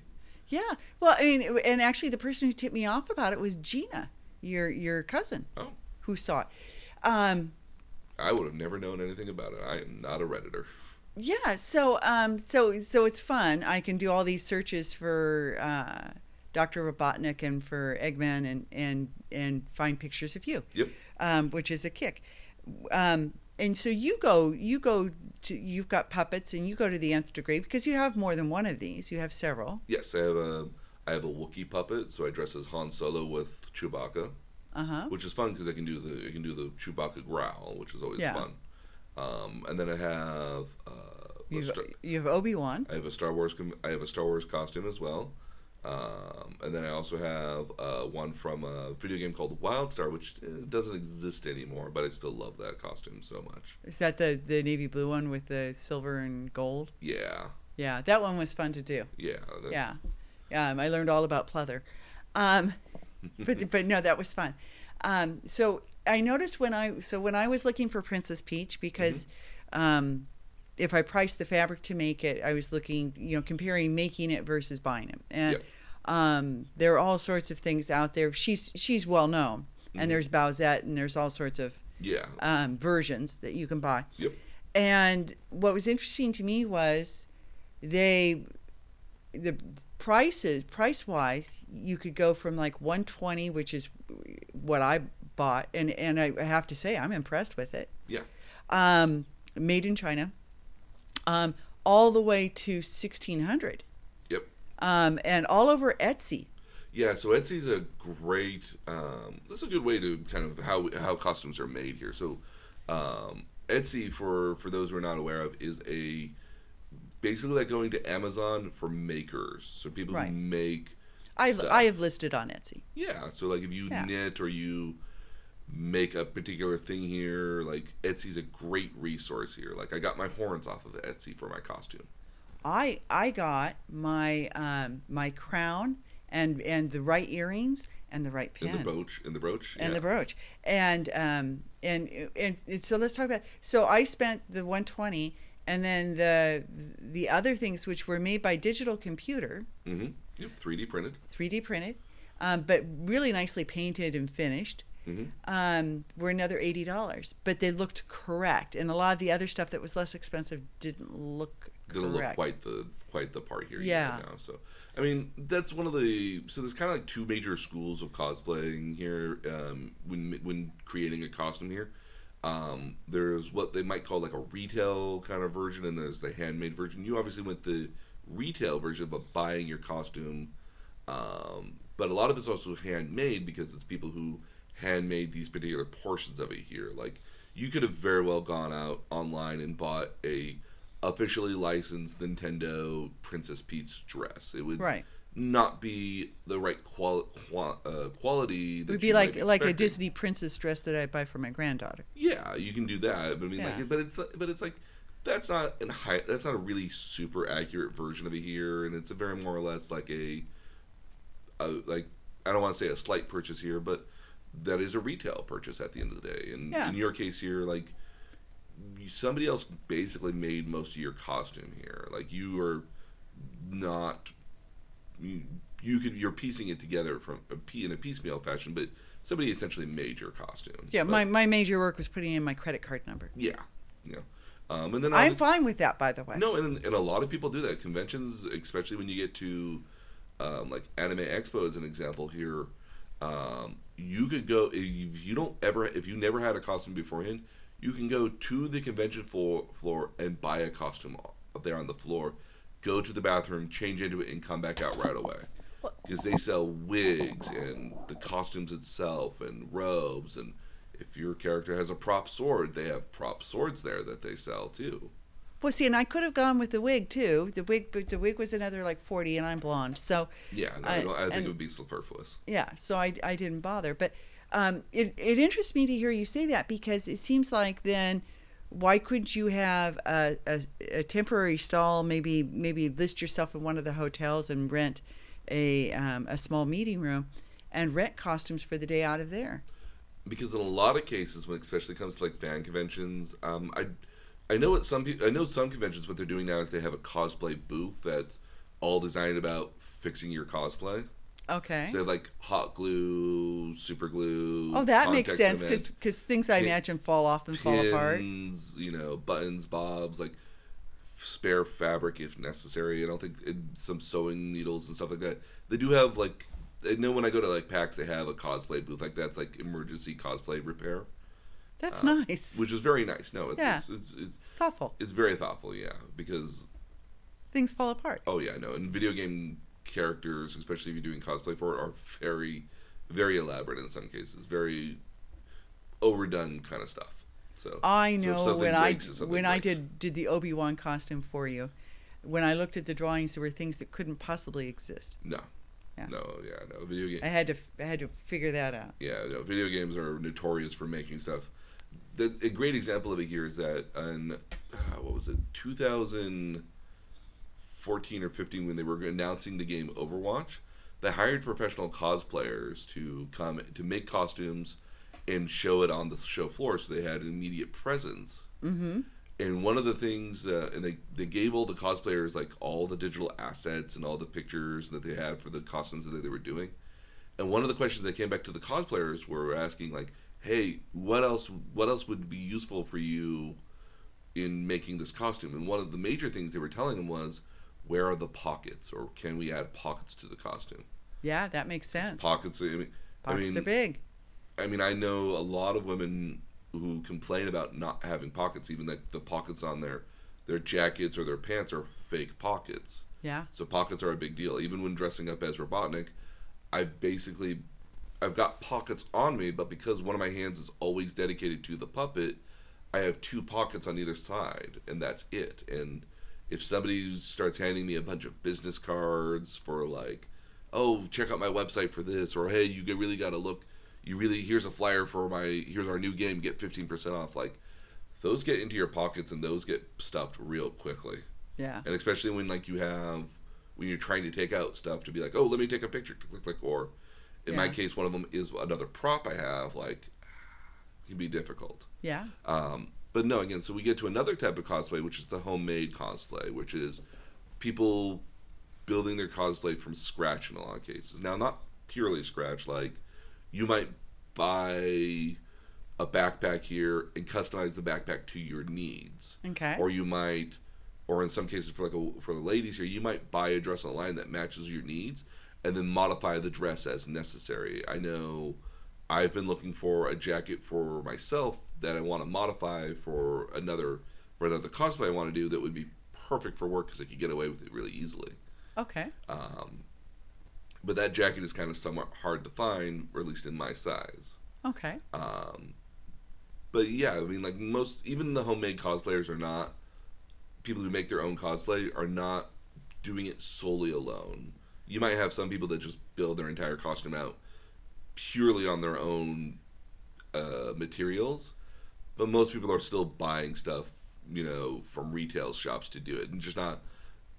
Yeah. Well, I mean, and actually, the person who tipped me off about it was Gina, your your cousin, Oh, who saw it. Um, I would have never known anything about it. I am not a Redditor. yeah. So, um, so so it's fun. I can do all these searches for uh, Dr. Robotnik and for Eggman, and and and find pictures of you. Yep. Um, which is a kick. Um, and so you go, you go to, you've got puppets, and you go to the nth degree because you have more than one of these. You have several. Yes, I have a I have a Wookiee puppet, so I dress as Han Solo with Chewbacca, Uh huh. which is fun because I can do the I can do the Chewbacca growl, which is always Yeah. fun. Um, and then I have uh, Star, you have Obi Wan. I have a Star Wars com- I have a Star Wars costume as well. Um, and then I also have uh, one from a video game called WildStar, which uh, doesn't exist anymore, but I still love that costume so much. Is that the the navy blue one with the silver and gold? Yeah, Yeah, that one was fun to do. yeah, that- Yeah, um, I learned all about pleather. Um, but but no, that was fun. Um, so I noticed when I so when I was looking for Princess Peach because um, if I priced the fabric to make it, I was looking you know comparing making it versus buying it, and Yep. um, there are all sorts of things out there. She's she's well known, Mhm. and there's Bowsette, and there's all sorts of yeah, um, versions that you can buy. Yep. And what was interesting to me was they the prices price wise you could go from like 120 which is what I bought and and I have to say I'm impressed with it. Yeah. Um made in China. Um all the way to 1600. Yep. Um and all over Etsy. Yeah, so Etsy's a great. Um, this is a good way to kind of how how costumes are made here. So, um, Etsy for for those who are not aware of is a basically like going to Amazon for makers. So people Right. who make I've stuff. I have listed on Etsy. Yeah, so like if you Yeah. knit or you make a particular thing here, like Etsy's a great resource here. Like I got my horns off of Etsy for my costume. I I got my um my crown and and the right earrings and the right pin In the brooch, in the brooch, and yeah. the brooch and um and, and and so let's talk about so I spent the 120 and then the the other things which were made by digital computer Mm-hmm. Yep, 3D printed. 3D printed um, but really nicely painted and finished Mm-hmm. um, were another eighty dollars but they looked correct and a lot of the other stuff that was less expensive didn't look Didn't correct look quite the quite the part here. Yeah. Now, so I mean, that's one of the so there's kind of like two major schools of cosplaying here. Um, when when creating a costume here, um, there's what they might call like a retail kind of version, and there's the handmade version. You obviously went the retail version, but buying your costume. Um, but a lot of it's also handmade because it's people who handmade these particular portions of it here. Like you could have very well gone out online and bought a officially licensed Nintendo Princess Peach dress. It would right not be the right quali- qua- uh, quality. it would be like like a. Disney princess dress that I buy for my granddaughter Yeah, you can do that. But I mean, Yeah. like, but it's but it's like that's not an high. That's not a really super accurate version of it here, and it's a very more or less like a, a like I don't want to say a slight purchase here, but that is a retail purchase at the end of the day. And Yeah. in your case here, like somebody else basically made most of your costume here. Like you are not you, you could you're piecing it together from a, in a piecemeal fashion, but somebody essentially made your costume. yeah But- my, my major work was putting in my credit card number yeah, yeah. Um, and then I'm obvious- fine with that by the way no, and, and a lot of people do that. Conventions, especially when you get to um, like Anime Expo, as an example here, um, you could go if you don't ever if you never had a costume beforehand, you can go to the convention floor floor and buy a costume up there on the floor. Go to the bathroom, change into it, and come back out right away. Because they sell wigs and the costumes itself and robes and if your character has a prop sword, they have prop swords there that they sell too. Well, see, and I could have gone with the wig too. The wig, but the wig was another like forty, and I'm blonde, so Yeah, no, I- I, think and- it would be superfluous. yeah, so I, I didn't bother. But um, it it interests me to hear you say that because it seems like then why couldn't you have a, a, a temporary stall? Maybe maybe list yourself in one of the hotels and rent a um, a small meeting room and rent costumes for the day out of there. Because in a lot of cases, when it especially comes to like fan conventions, um, I I know what some people I know some conventions what they're doing now is they have a cosplay booth that's all designed about fixing your cosplay. Okay. So they have like hot glue, super glue. oh, that makes sense cement, because things I imagine fall off and fall apart. pins, you know, buttons, bobs, like spare fabric if necessary. I don't think and some sewing needles and stuff like that. They do have like I know when I go to like PAX, they have a cosplay booth like that's like emergency cosplay repair, That's uh, nice. which is very nice. No, it's Yeah. it's, it's, it's thoughtful. it's very thoughtful, yeah, because Things fall apart. oh yeah, no, and video game characters, especially if you're doing cosplay for it, are very very elaborate in some cases, very overdone kind of stuff. So I know something when I breaks, it's something when I did did the Obi Wan costume for you, when I looked at the drawings, there were things that couldn't possibly exist. No. Yeah. No, yeah, no. Video game. I had to I had to figure that out. Yeah, no, video games are notorious for making stuff. A great example of it here is that in uh, what was it, 2014 or 15, when they were announcing the game Overwatch, they hired professional cosplayers to come to make costumes and show it on the show floor, so they had an immediate presence. Mm-hmm. And one of the things, uh, and they, they gave all the cosplayers like all the digital assets and all the pictures that they had for the costumes that they were doing. And one of the questions that came back to the cosplayers were asking like, "Hey, what else? What else would be useful for you in making this costume?" And one of the major things they were telling them was, "Where are the pockets? Or can we add pockets to the costume?" Yeah, that makes sense. Pockets. I mean, I Pockets mean, are big. I mean, I know a lot of women who complain about not having pockets, even like the pockets on their their jackets or their pants are fake pockets. Yeah. So pockets are a big deal. Even when dressing up as Robotnik, I've basically I've got pockets on me, but because one of my hands is always dedicated to the puppet, I have two pockets on either side, and that's it. And if somebody starts handing me a bunch of business cards for like, oh, check out my website for this, or hey, you really got to look, you really here's a flyer for my here's our new game, get fifteen percent off. Like, those get into your pockets and those get stuffed real quickly. Yeah. And especially when like you have when you're trying to take out stuff to be like, oh, let me take a picture, click, click, click, or in my case, one of them is another prop I have. Like, it can be difficult. Yeah. Um, but no, again, so we get to another type of cosplay, which is the homemade cosplay, which is people building their cosplay from scratch in a lot of cases. Now, not purely scratch, like you might buy a backpack here and customize the backpack to your needs, Okay. or you might, or in some cases for like a, for the ladies here, you might buy a dress online that matches your needs, and then modify the dress as necessary. I know I've been looking for a jacket for myself that I want to modify for another for another cosplay I want to do that would be perfect for work because I could get away with it really easily. okay. Um, but that jacket is kind of somewhat hard to find, or at least in my size. Okay. Um, but yeah, I mean, like most, even the homemade cosplayers are not people who make their own cosplay are not doing it solely alone. You might have some people that just build their entire costume out purely on their own uh, materials, but most people are still buying stuff, you know, from retail shops to do it, and just not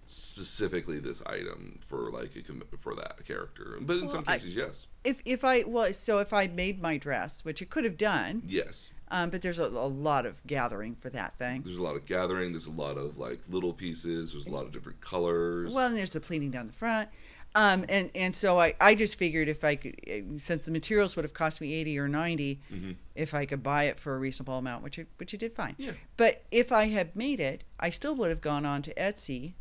specifically this item for like a for that character. But in some Well, I- cases, yes, If if I well, so if I made my dress, which I could have done, yes. um, but there's a, a lot of gathering for that thing. There's a lot of gathering. There's a lot of like little pieces. There's a lot of different colors. Well, and there's the pleating down the front. Um, and, and so I, I just figured if I could, eh, since the materials would have cost me 80 or 90, Mhm. if I could buy it for a reasonable amount, which I, which I did fine. Yeah. But if I had made it, I still would have gone on to Etsy,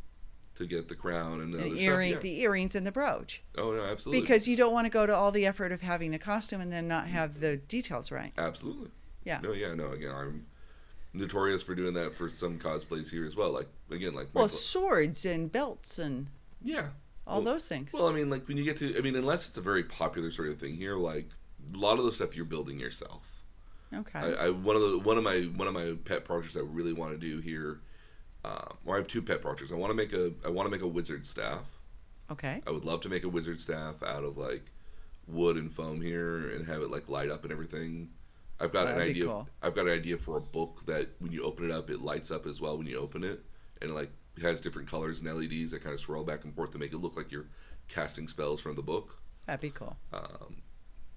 to get the crown and the, the, other earring, stuff. Yeah. the earrings and the brooch. oh no, absolutely. Because you don't want to go to all the effort of having the costume and then not have the details right. absolutely. Yeah. No, yeah, no. Again, I'm notorious for doing that for some cosplays here as well. Like again, like Well, Michael- swords and belts and yeah. All Well- those things. Well, I mean, like when you get to, I mean, unless it's a very popular sort of thing here, like a lot of the stuff you're building yourself. Okay. I, I one of the one of my one of my pet projects I really want to do here. Um, or I have two pet projects. I want to make a I want to make a wizard staff. okay. I would love to make a wizard staff out of like wood and foam here and have it like light up and everything. I've got an idea. cool. I've got an idea for a book that when you open it up, it lights up as well when you open it, and it, like has different colors and LEDs that kind of swirl back and forth to make it look like you're casting spells from the book. That'd be cool. Um,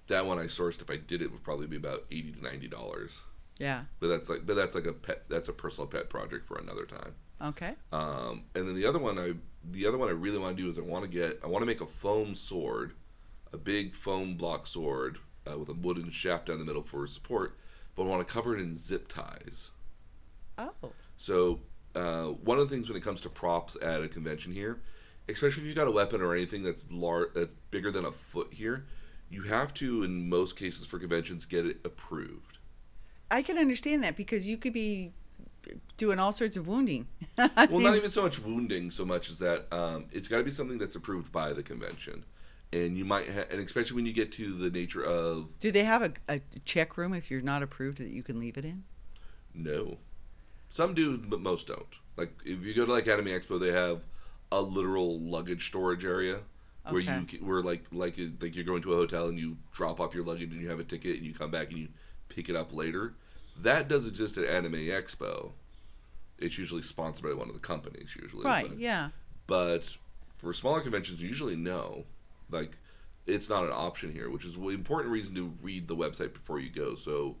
that one I sourced if I did it would probably be about eighty to ninety dollars. Yeah. But that's like but that's like a pet that's a personal pet project for another time. Okay. Um, and then the other one I the other one I really want to do is I want to get I want to make a foam sword, a big foam block sword uh, with a wooden shaft down the middle for support, but I want to cover it in zip ties. Oh. So uh, one of the things when it comes to props at a convention here, especially if you've got a weapon or anything that's lar- that's bigger than a foot here, you have to in most cases for conventions get it approved. I can understand that because you could be doing all sorts of wounding. Well, mean, not even so much wounding, so much as that um, it's got to be something that's approved by the convention, and you might, ha- and especially when you get to the nature of do they have a, a check room if you're not approved that you can leave it in? no, some do, but most don't. Like if you go to like Anime Expo, they have a literal luggage storage area where you Okay. where like like like you're going to a hotel and you drop off your luggage and you have a ticket and you come back and you pick it up later. That does exist at Anime Expo. It's usually sponsored by one of the companies, usually. Right. but- Yeah. but for smaller conventions usually no like it's not an option here which is an important reason to read the website before you go so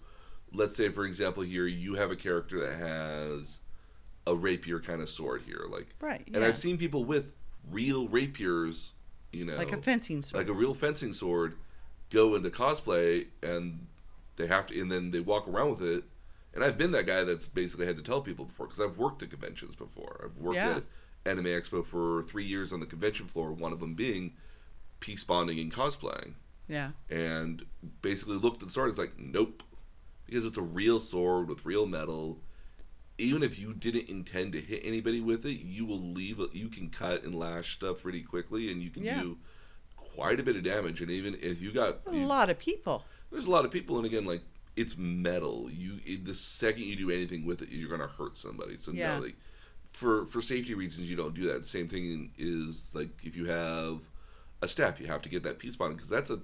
let's say for example here you have a character that has a rapier kind of sword here like Right. and i've seen people with real rapiers you know like a fencing sword. like a real fencing sword go into cosplay and they have to and then they walk around with it and i've been that guy that's basically had to tell people before because i've worked at conventions before i've worked Yeah. at anime expo for three years on the convention floor one of them being peace bonding and cosplaying yeah. and basically looked at the sword it's like nope because it's a real sword with real metal even if you didn't intend to hit anybody with it you will leave you can cut and lash stuff pretty quickly and you can Yeah. do quite a bit of damage and even if you got A you- lot of people. there's a lot of people and again like it's metal. You it, the second you do anything with it, you're gonna hurt somebody. So Yeah. no, like for for safety reasons, you don't do that. Same thing is like if you have a staff, you have to get that peace bonded because that's a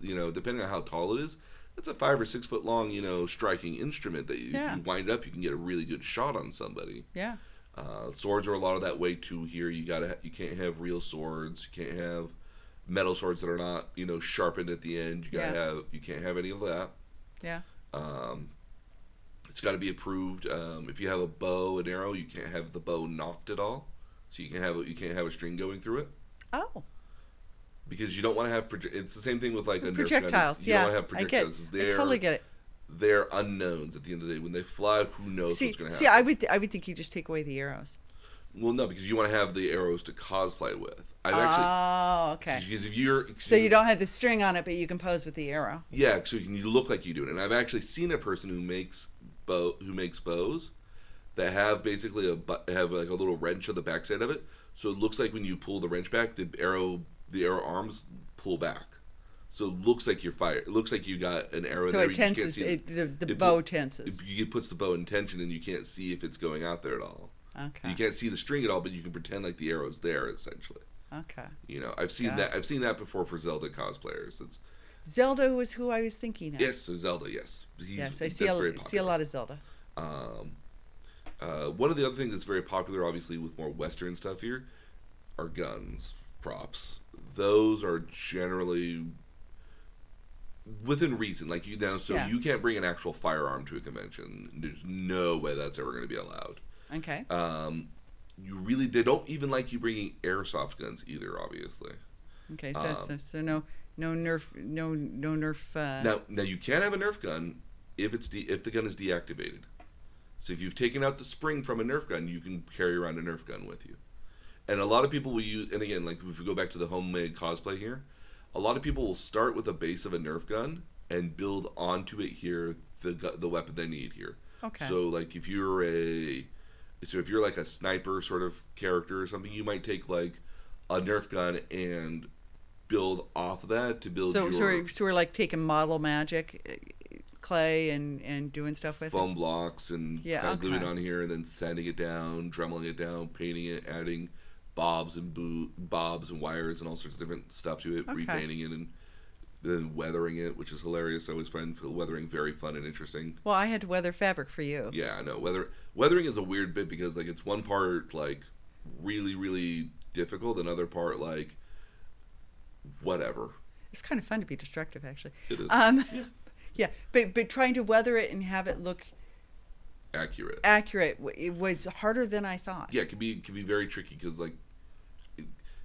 you know depending on how tall it is, that's a five or six foot long you know striking instrument that you, Yeah. if you wind up, you can get a really good shot on somebody. Yeah. Uh, swords are a lot of that way too. Here, you gotta ha- you can't have real swords. You can't have metal swords that are not you know sharpened at the end. You gotta Yeah. have you can't have any of that. Yeah. Um, it's got to be approved. Um, if you have a bow and arrow, you can't have the bow knocked at all. So you can have a, you can't have a string going through it Oh. Because you don't want to have. Proje- it's the same thing with like a projectiles. You yeah. don't want to have I get. I totally get it. They're unknowns at the end of the day. When they fly, who knows See, what's going to happen? see. I would, I would think you just take away the arrows. well, no, because you want to have the arrows to cosplay with. I've actually oh, okay. because if you're So you don't have the string on it, but you can pose with the arrow. Yeah, so you, can, you look like you do it. And I've actually seen a person who makes bow who makes bows that have basically a have like a little wrench on the backside of it, so it looks like when you pull the wrench back, the arrow the arrow arms pull back. So it looks like you're fire. It looks like you got an arrow. in So there, it you just can't tenses. It, the the it bow tenses. It, it puts the bow in tension, and you can't see if it's going out there at all. Okay. You can't see the string at all, but you can pretend like the arrow's there. Essentially, Okay. you know, I've seen Got that. I've seen that before for Zelda cosplayers. It's Zelda was who I was thinking of. yes, so Zelda. Yes, He's, Yes, I see a, see a lot of Zelda. Um, uh, one of the other things that's very popular, obviously, with more Western stuff here, are guns, props. Those are generally within reason. Like you now, so Yeah. you can't bring an actual firearm to a convention. There's no way that's ever going to be allowed. Okay. Um, you really they don't even like you bringing airsoft guns either. Obviously. Okay. So, um, so, so no no nerf no no nerf. Uh, Now, now you can have a Nerf gun if it's de- if the gun is deactivated. So if you've taken out the spring from a Nerf gun, you can carry around a Nerf gun with you. And a lot of people will use, and again, like if we go back to the homemade cosplay here, a lot of people will start with a base of a Nerf gun and build onto it here the the weapon they need here. Okay. So like if you're a, so if you're like a sniper sort of character or something, you might take like a Nerf gun and build off of that to build so, your so, we're, so we're like taking model magic uh, clay and and doing stuff with foam blocks and Yeah, kind of gluing okay. it on here and then sanding it down, dremeling it down, painting it, adding bobs and boo- bobs and wires and all sorts of different stuff to it, Okay. repainting it and then weathering it, which is hilarious. I always find weathering very fun and interesting. Well, I had to weather fabric for you. Yeah, I know. Weather weathering is a weird bit because like it's one part like really really difficult, another part like whatever. It's kind of fun to be destructive, actually. It is Um, Yeah. yeah, but but trying to weather it and have it look accurate. accurate, it was harder than I thought. yeah, it can be it can be very tricky because like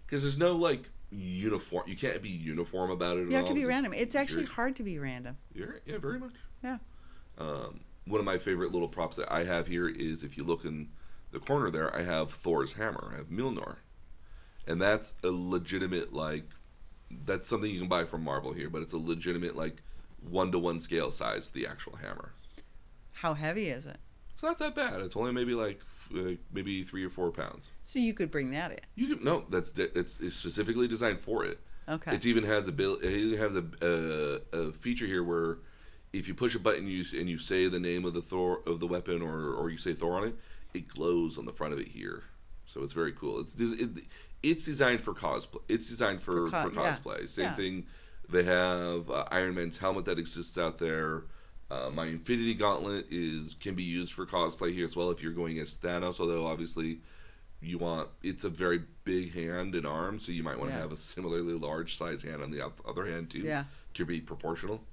because there's no like uniform. You can't be uniform about it. at You have to be random. It's actually you're- hard to be random. yeah, very much. Yeah. Um, one of my favorite little props that I have here is if you look in the corner there, I have Thor's hammer. I have Mjolnir, and that's a legitimate like that's something you can buy from Marvel here, but it's a legitimate like one to one scale size the actual hammer. How heavy is it? It's not that bad. It's only maybe like uh, maybe three or four pounds. So you could bring that in. You can no, that's it's, it's specifically designed for it. Okay. It even has a bill. It even has a, a a feature here where if you push a button you and you say the name of the Thor of the weapon or or you say Thor on it, it glows on the front of it here. So it's very cool. It's it, it's designed for cosplay. It's designed for For co- for yeah. cosplay. Same Yeah. thing. They have uh, Iron Man's helmet that exists out there. Uh, my Infinity Gauntlet is can be used for cosplay here as well if you're going as Thanos. Although obviously you want it's a very big hand and arm, so you might want to Yeah. have a similarly large size hand on the other hand too Yeah. to be proportional.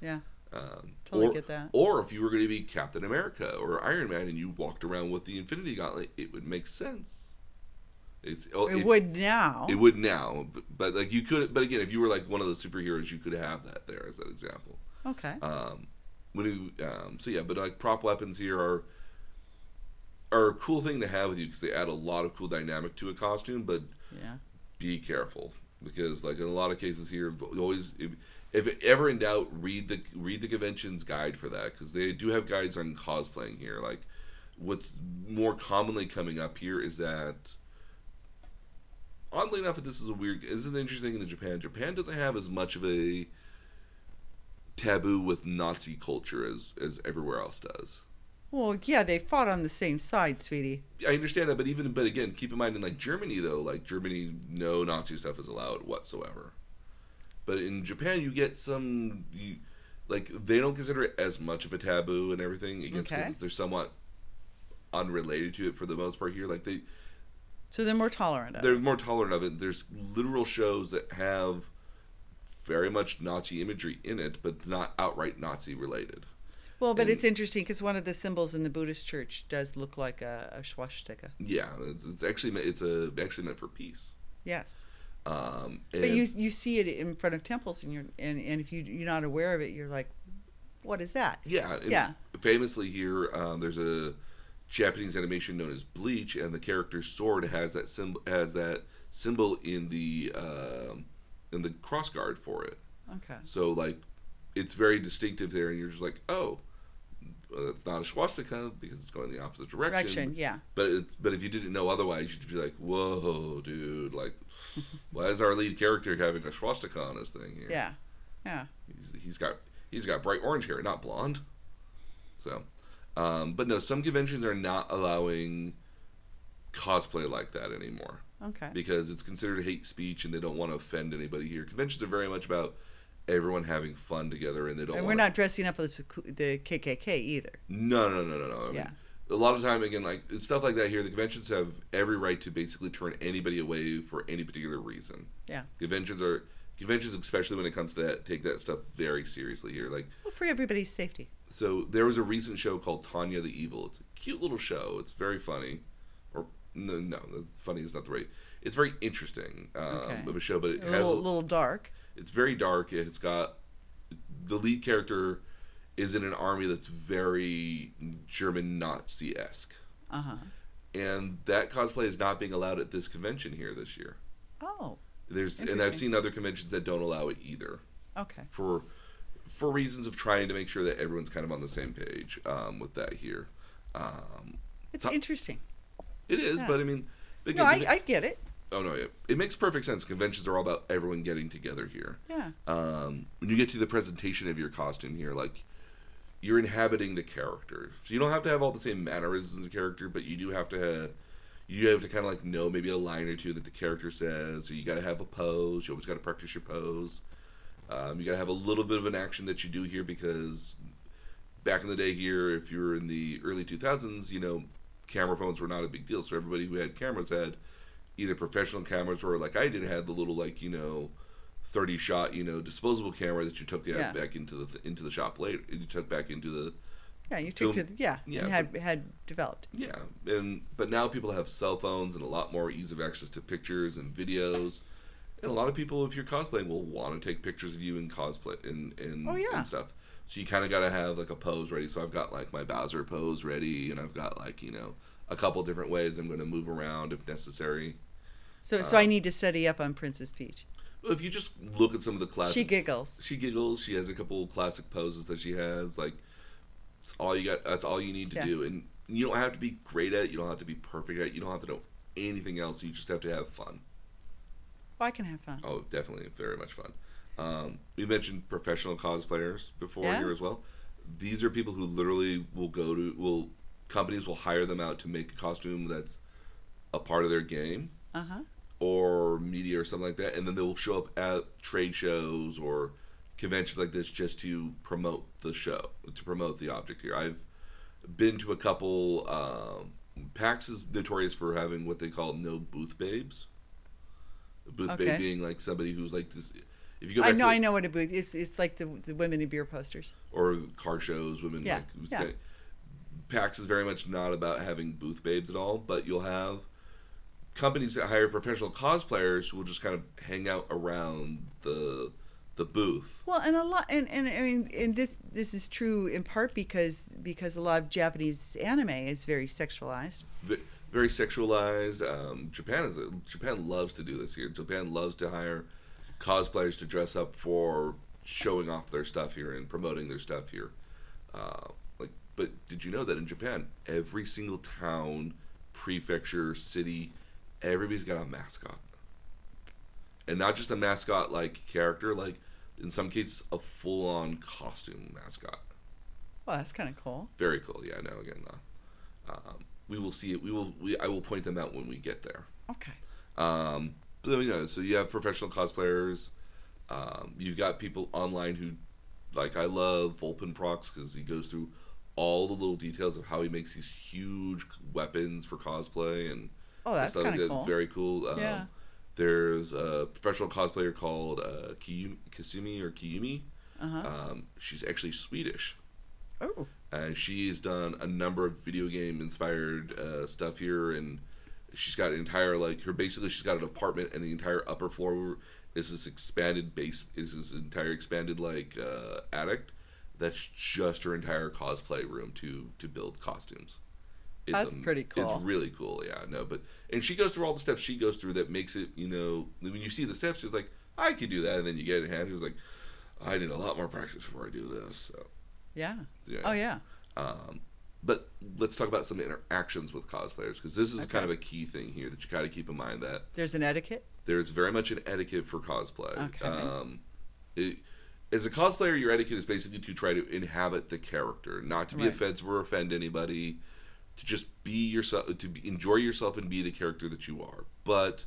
Yeah. Um, Totally or, get that. Or if you were going to be Captain America or Iron Man and you walked around with the Infinity Gauntlet, it would make sense. It's oh, It would now. It would now, but, but like you could. But again, if you were like one of the superheroes, you could have that there as an example. Okay. Um, when you, um, so yeah, but like prop weapons here are are a cool thing to have with you because they add a lot of cool dynamic to a costume. But Yeah. be careful because like in a lot of cases here always if, if ever in doubt read the read the convention's guide for that because they do have guides on cosplaying here like what's more commonly coming up here is that oddly enough this is a weird this is an interesting thing in japan japan doesn't have as much of a taboo with Nazi culture as as everywhere else does. Well, yeah, they fought on the same side, sweetie. I understand that, but even but again, keep in mind in like Germany though, like Germany, no Nazi stuff is allowed whatsoever. But in Japan, you get some, you, like they don't consider it as much of a taboo and everything. I guess 'cause Okay. they're somewhat unrelated to it for the most part here. Like they So they're more tolerant of they're it. more tolerant of it. There's literal shows that have very much Nazi imagery in it, but not outright Nazi related. Well, but and- it's interesting because one of the symbols in the Buddhist church does look like a, a swastika. Yeah, it's, it's actually meant, it's a actually meant for peace. Yes. Um, But you you see it in front of temples, and you're and, and if you you're not aware of it, you're like, what is that? Yeah, Yeah. Famously here, um, there's a Japanese animation known as Bleach, and the character's sword has that symbol has that symbol in the um, in the cross guard for it. Okay. So like, it's very distinctive there, and you're just like, oh, well, that's not a swastika because it's going the opposite direction. Direction. Yeah. But it's, but if you didn't know otherwise, you'd be like, whoa, dude, like, why is our lead character having a swastika on his thing here? Yeah. Yeah. He's, he's got he's got bright orange hair, not blonde. So, um, but no, some conventions are not allowing cosplay like that anymore Okay. because it's considered hate speech and they don't want to offend anybody here. Conventions are very much about everyone having fun together and they don't. And we're wanna- not dressing up as the KKK either. No, no, no, no, no. I mean, Yeah. A lot of time, again, like stuff like that here, the conventions have every right to basically turn anybody away for any particular reason. Yeah. Conventions are conventions, especially when it comes to that, take that stuff very seriously here. Like Well, for everybody's safety. so there was a recent show called Tanya the Evil. It's a cute little show. It's very funny. No, no, that's- funny is not the right. It's very interesting um, Okay. of a show, but it A has little, a- little dark. it's very dark. It's got the lead character is in an army that's very German Nazi esque, Uh huh. and that cosplay is not being allowed at this convention here this year. Oh. There's and I've seen other conventions that don't allow it either. Okay. for for reasons of trying to make sure that everyone's kind of on the same page um, with that here. Um, It's Top- interesting. It is, Yeah. but I mean, No, I, I get it. oh no, it, it makes perfect sense. Conventions are all about everyone getting together here. Yeah. Um, when you get to the presentation of your costume here, like you're inhabiting the character, so you don't have to have all the same mannerisms as the character, but you do have to have. You have to kind of like know maybe a line or two that the character says, or you got to have a pose. You always got to practice your pose. Um, you got to have a little bit of an action that you do here because back in the day here, if you were in the early 2000s, you know, camera phones were not a big deal. So everybody who had cameras had either professional cameras or like I did had the little like you know 30 shot you know disposable camera that you took Yeah. back into the into the shop later. You took back into the Yeah. You took to the, yeah, yeah, and had had developed. yeah, and but now people have cell phones and a lot more ease of access to pictures and videos. And a lot of people, if you're cosplaying, will want to take pictures of you in cosplay and and, Oh, yeah. and stuff. So you kind of got to have like a pose ready. So I've got like my Bowser pose ready, and I've got like you know a couple different ways I'm going to move around if necessary. So so Uh, I need to study up on Princess Peach. Well, if you just look at some of the classic, She giggles. She giggles. She has a couple classic poses that she has. Like, it's all you got. That's all you need to Yeah. do. And you don't have to be great at it. You don't have to be perfect at it. You don't have to know anything else. You just have to have fun. Well, I can have fun. Oh, definitely, very much fun. Um, we mentioned professional cosplayers before Yeah. here as well. These are people who literally will go to will companies will hire them out to make a costume that's a part of their game Uh huh. or media or something like that, and then they'll show up at trade shows or conventions like this just to promote the show, to promote the object here. I've been to a couple. Um, PAX is notorious for having what they call no booth babes. A booth Okay. babe being like somebody who's like this. If you go I know. to I know what a booth is. It's like the the women in beer posters. or car shows, women Yeah, like yeah. say PAX is very much not about having booth babes at all, but you'll have companies that hire professional cosplayers who will just kind of hang out around the the booth. Well, and a lot, and, and I mean, and this this is true in part because because a lot of Japanese anime is very sexualized. Very sexualized. Um, Japan is Japan loves to do this here. Japan loves to hire cosplayers to dress up for showing off their stuff here and promoting their stuff here. Uh, like, but did you know that in Japan, every single town, prefecture, city, everybody's got a mascot, and not just a mascot like character. Like, In some cases, a full-on costume mascot. Well, that's kind of cool. Very cool. Yeah, no, again, uh, um, we will see it. We will. We, I will point them out when we get there. Okay. Um, so you know, so you have professional cosplayers. Um, you've got people online who, like, I love Volpin Props because he goes through all the little details of how he makes these huge weapons for cosplay and Oh, that's stuff like kind of that. cool. Very cool. Um, Yeah. There's a professional cosplayer called uh, Kiyumi, Kasumi or Kiyumi. Uh huh. Um, she's actually Swedish oh. and she's done a number of video game inspired uh, stuff here and she's got an entire like her basically she's got an apartment and the entire upper floor is this expanded base is this entire expanded like uh, attic that's just her entire cosplay room to to build costumes It's That's pretty cool. it's really cool yeah no but and she goes through all the steps she goes through that makes it you know when you see the steps it's like i could do that and then you get in hand it's like i need a lot more practice before i do this so Yeah. yeah Oh yeah. um, but let's talk about some interactions with cosplayers because this is Okay. kind of a key thing here that you got to keep in mind that There's an etiquette. there's very much an etiquette for cosplay. Okay. Um, it, as a cosplayer, your etiquette is basically to try to inhabit the character, not to be Right. offensive or offend anybody, to just be yourself, to be, enjoy yourself and be the character that you are. But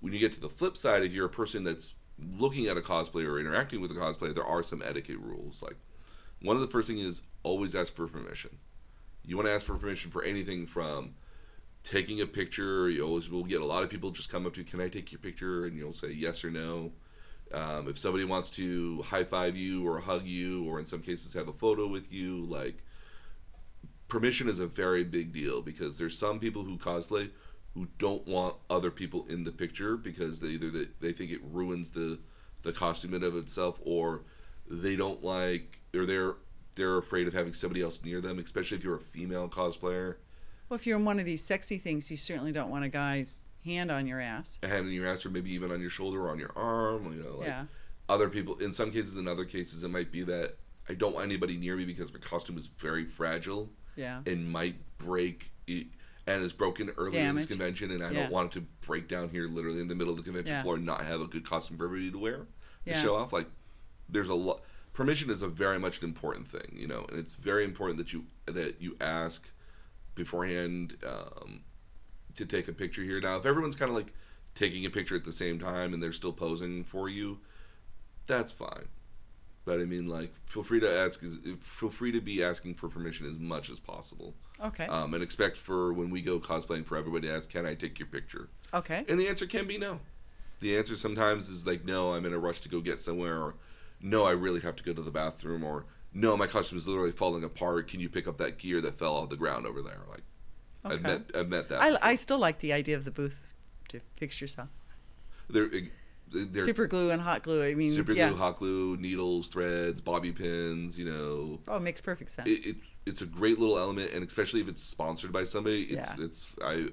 when you get to the flip side, if you're a person that's looking at a cosplay or interacting with a cosplay, there are some etiquette rules. Like one of the first thing is always ask for permission. You want to ask for permission for anything from taking a picture. You always will get a lot of people just come up to you, can I take your picture? And you'll say yes or no. Um, if somebody wants to high five you or hug you, or in some cases have a photo with you, like permission is a very big deal because there's some people who cosplay who don't want other people in the picture because they either they, they think it ruins the the costume in of itself or they don't like or they're they're afraid of having somebody else near them especially if you're a female cosplayer Well, if you're in one of these sexy things, you certainly don't want a guy's hand on your ass. a hand in your ass or maybe even on your shoulder or on your arm you know like yeah. other people in some cases in other cases it might be that i don't want anybody near me because my costume is very fragile Yeah. and might break it, and is broken earlier in this convention and i Yeah. don't want it to break down here literally in the middle of the convention Yeah. floor and not have a good costume for everybody to wear to show off like there's a lot permission is a very much an important thing you know and it's very important that you that you ask beforehand um, to take a picture here now if everyone's kind of like taking a picture at the same time and they're still posing for you that's fine but i mean like feel free to ask feel free to be asking for permission as much as possible Okay. um, and expect for when we go cosplaying for everybody to ask can i take your picture okay. and the answer can be no. The answer sometimes is like, no, I'm in a rush to go get somewhere, or no, I really have to go to the bathroom, or no, my costume is literally falling apart. Can you pick up that gear that fell off the ground over there? Like, I've met, I've met that. I. I still like the idea of the booth to fix yourself. they're, they're Super glue and hot glue. I mean, super yeah. glue, hot glue, needles, threads, bobby pins. You know, Oh, it makes perfect sense. it, it it's a great little element, and especially if it's sponsored by somebody, it's Yeah. it's I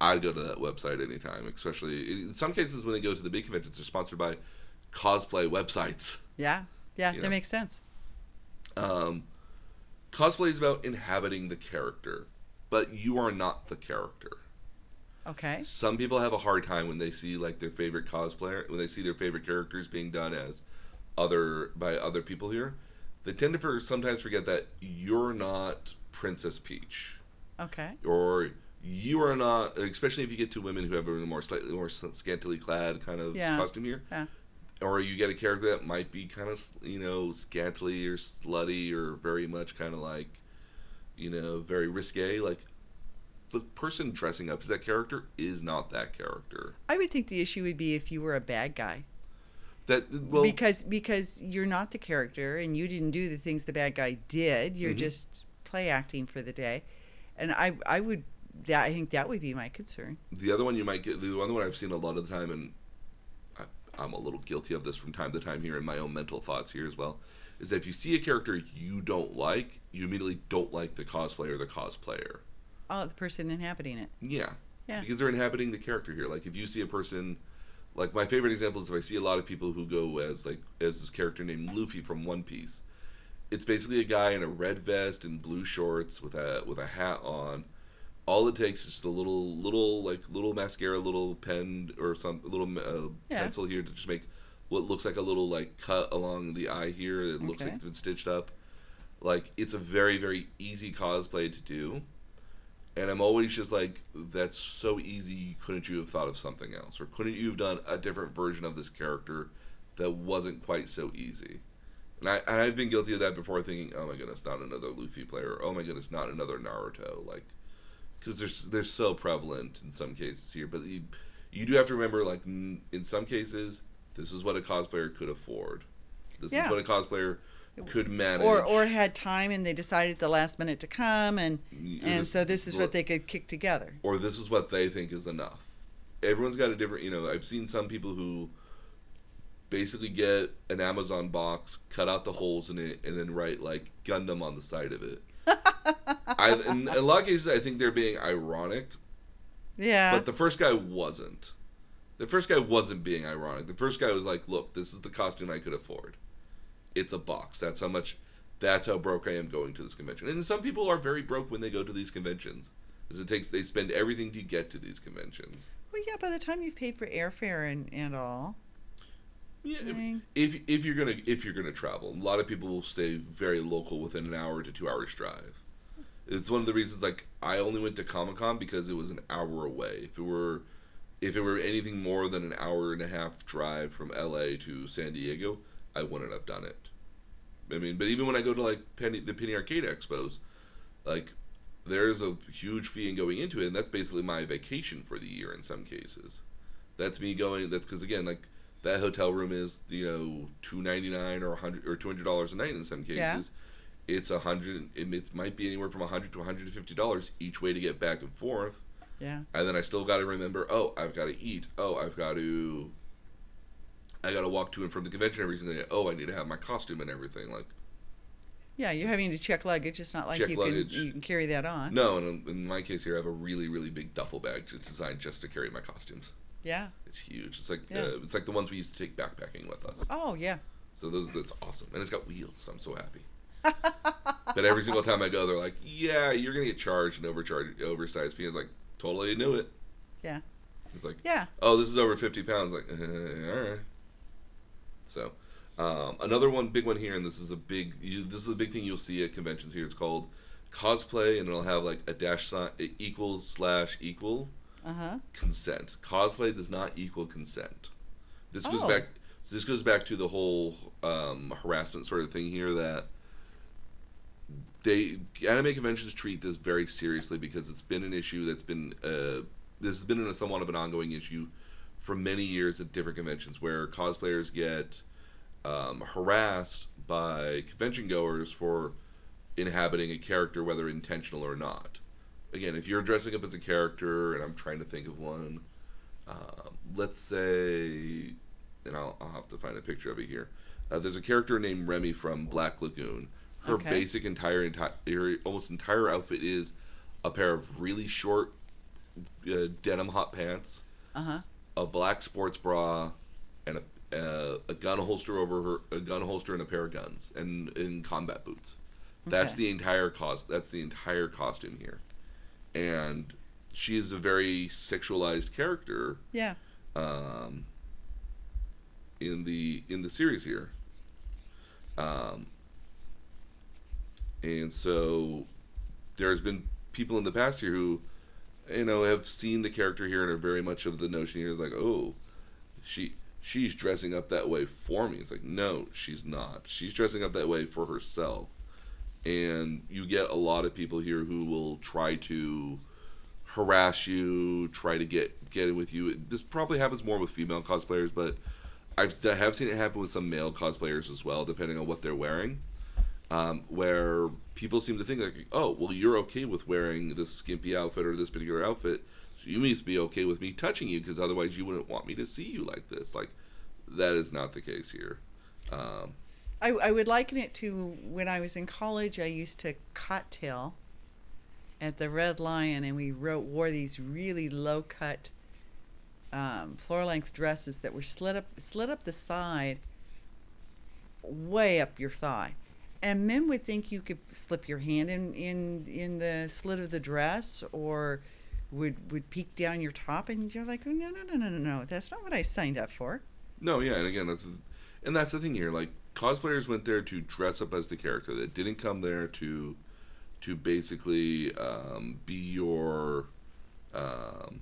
I'd go to that website anytime. Especially in some cases when they go to the big conventions, they're sponsored by cosplay websites. yeah. Yeah, you that know. makes sense. Um, cosplay is about inhabiting the character, but you are not the character. Okay. Some people have a hard time when they see like their favorite cosplayer, when they see their favorite characters being done as other by other people here. They tend to for, sometimes forget that you're not Princess Peach, Okay. or you are not, especially if you get to women who have a more slightly more scantily clad kind of Yeah. costume here. Yeah. Or you get a character that might be kind of, you know, scantily or slutty or very much kind of like, you know, very risque. Like, the person dressing up as that character is not that character. I would think the issue would be if you were a bad guy. That well, because because you're not the character and you didn't do the things the bad guy did. You're Mhm. just play acting for the day. And I I would that I think that would be my concern. the other one you might get the other one I've seen a lot of the time, and I'm a little guilty of this from time to time here in my own mental thoughts here as well, is that if you see a character you don't like, you immediately don't like the cosplayer or the cosplayer. Oh, the person inhabiting it. Yeah. Yeah. Because they're inhabiting the character here. Like if you see a person like my favorite example is if I see a lot of people who go as like as this character named Luffy from One Piece. It's basically a guy in a red vest and blue shorts with a with a hat on. All it takes is just a little little like little mascara, little pen or some little uh, Yeah. pencil here to just make what looks like a little like cut along the eye here. It looks like Okay. it's been stitched up. Like it's a very very easy cosplay to do, and I'm always just like, that's so easy. Couldn't you have thought of something else, or couldn't you have done a different version of this character that wasn't quite so easy? And I I've been guilty of that before, thinking, oh my goodness, not another Luffy player. Oh my goodness, not another Naruto. Like, because they're they're so prevalent in some cases here, but you you do have to remember, like n- in some cases, this is what a cosplayer could afford. This Yeah. is what a cosplayer could manage. or or had time and they decided at the last minute to come and Or and so this is what they could kick together. or this is what they think is enough. Everyone's got a different, you know, I've seen some people who basically get an Amazon box, cut out the holes in it, and then write like Gundam on the side of it. I, in a lot of cases, I think they're being ironic, Yeah. but the first guy wasn't. The first guy wasn't being ironic. The first guy was like, "Look, this is the costume I could afford. It's a box. That's how much. That's how broke I am going to this convention." And some people are very broke when they go to these conventions, because it takes they spend everything to get to these conventions. well, yeah. By the time you've paid for airfare and and all, Yeah, I mean, if if you're gonna if you're gonna travel, a lot of people will stay very local within an hour to two hours drive. It's one of the reasons like I only went to Comic Con because it was an hour away. If it were if it were anything more than an hour and a half drive from LA to San Diego, I wouldn't have done it. I mean, but even when I go to like Penny the Penny Arcade Expos, like there's a huge fee in going into it, and that's basically my vacation for the year in some cases. That's me going. That's because again, like that hotel room is you know two ninety nine or hundred or two hundred dollars a night in some cases. Yeah. It's a hundred. It, might be anywhere from a hundred to one hundred and fifty dollars each way to get back and forth. yeah. And then I still got to remember. Oh, I've got to eat. Oh, I've got to. I got to walk to and from the convention every single day. Oh, I need to have my costume and everything. Like Yeah, you're having to check luggage. It's not like you can you can carry that on. no, and in, in my case here, I have a really really big duffel bag just designed just to carry my costumes. Yeah. It's huge. It's like Yeah. uh, it's like the ones we used to take backpacking with us. Oh yeah. So those that's awesome, and it's got wheels. So I'm so happy. But every single time I go, they're like, "Yeah, you're gonna get charged an overcharged, oversized fee." I was like, "Totally knew it." Yeah. It's like, Yeah. "Oh, this is over fifty pounds." Like, uh, all right. So, um, another one, big one here, and this is a big. You, this is a big thing you'll see at conventions here. It's called cosplay, and it'll have like a dash sign equal slash equal Uh huh. consent. Cosplay does not equal consent. This goes Oh. back. This goes back to the whole um, harassment sort of thing here that they anime conventions treat this very seriously because it's been an issue that's been uh, this has been a somewhat of an ongoing issue for many years at different conventions where cosplayers get um, harassed by convention goers for inhabiting a character whether intentional or not again if you're dressing up as a character and i'm trying to think of one um, let's say and I'll, I'll have to find a picture of it here uh, there's a character named Revy from black lagoon her Okay. basic entire entire almost entire outfit is a pair of really short uh, denim hot pants Uh huh. a black sports bra and a, uh, a gun holster over her a gun holster and a pair of guns and in combat boots that's Okay. the entire cost that's the entire costume here and she is a very sexualized character Yeah. um, in the in the series here. Um, and so there's been people in the past here who, you know, have seen the character here and are very much of the notion here, like, oh, she she's dressing up that way for me. It's like, no, she's not. She's dressing up that way for herself. And you get a lot of people here who will try to harass you, try to get get it with you. This probably happens more with female cosplayers, but I've I have seen it happen with some male cosplayers as well, depending on what they're wearing. Um, where people seem to think like, oh, well, you're okay with wearing this skimpy outfit or this particular outfit, so you must be okay with me touching you because otherwise you wouldn't want me to see you like this. Like, that is not the case here. Um, I, I would liken it to when I was in college. I used to cocktail at the Red Lion, and we wrote wore these really low cut um, floor length dresses that were slit up slit up the side, way up your thigh, and men would think you could slip your hand in in in the slit of the dress or would would peek down your top, and you're like, no no no no no no, that's not what I signed up for. No, yeah, and again, that's and that's the thing here. Like cosplayers went there to dress up as the character. They didn't come there to to basically um, be your um,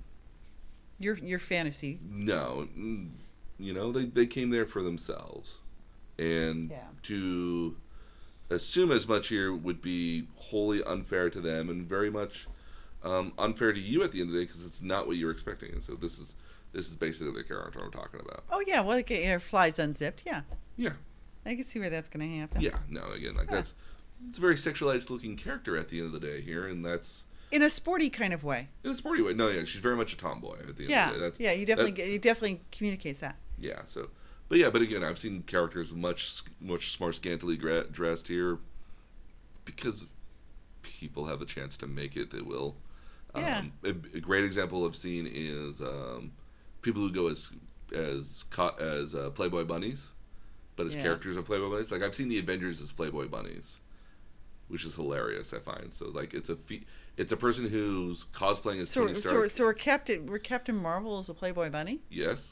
Your your fantasy. no, mm, you know they they came there for themselves, and Yeah. to assume as much here would be wholly unfair to them and very much um, unfair to you at the end of the day because it's not what you're expecting. And so this is this is basically the character I'm talking about. Oh yeah, well, like, yeah, flies unzipped. Yeah, Yeah. I can see where that's going to happen. Yeah, no, again, like Yeah. that's it's a very sexualized looking character at the end of the day here, and that's In a sporty kind of way. in a sporty way. No, yeah, she's very much a tomboy at the end Yeah, of the day. That's, yeah. You definitely that- it definitely communicates that. yeah. So, but yeah, but again, I've seen characters much much more scantily gra- dressed here because people have the chance to make it. They will. Yeah. Um, a, a great example I've seen is um, people who go as as as uh, Playboy bunnies, but as Yeah. characters of Playboy bunnies. Like I've seen the Avengers as Playboy bunnies, which is hilarious. I find so like it's a fe- it's a person who's cosplaying as So, Tony so, Stark. so we're Captain we're Captain Marvel as a Playboy bunny. yes.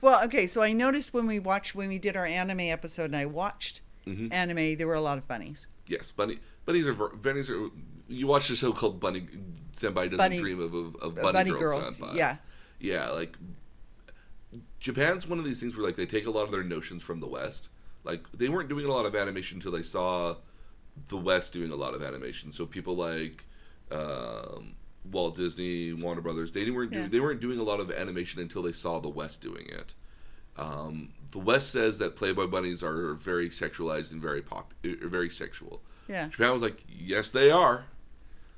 Well, okay. So I noticed when we watched when we did our anime episode, and I watched hmm anime, there were a lot of bunnies. Yes, bunny. Bunnies are bunnies are. You watch the show called Bunny. Senpai doesn't Bunny- dream of of, of Uh, bunny, bunny girls. girls. Senpai. Yeah. yeah. Like Japan's one of these things where like they take a lot of their notions from the West. Like they weren't doing a lot of animation until they saw the West doing a lot of animation. So people like um, Walt Disney, Warner Brothers, they weren't doing Yeah. they weren't doing a lot of animation until they saw the West doing it. Um, the West says that Playboy bunnies are very sexualized and very pop, uh, very sexual. Yeah. Japan was like, yes, they are.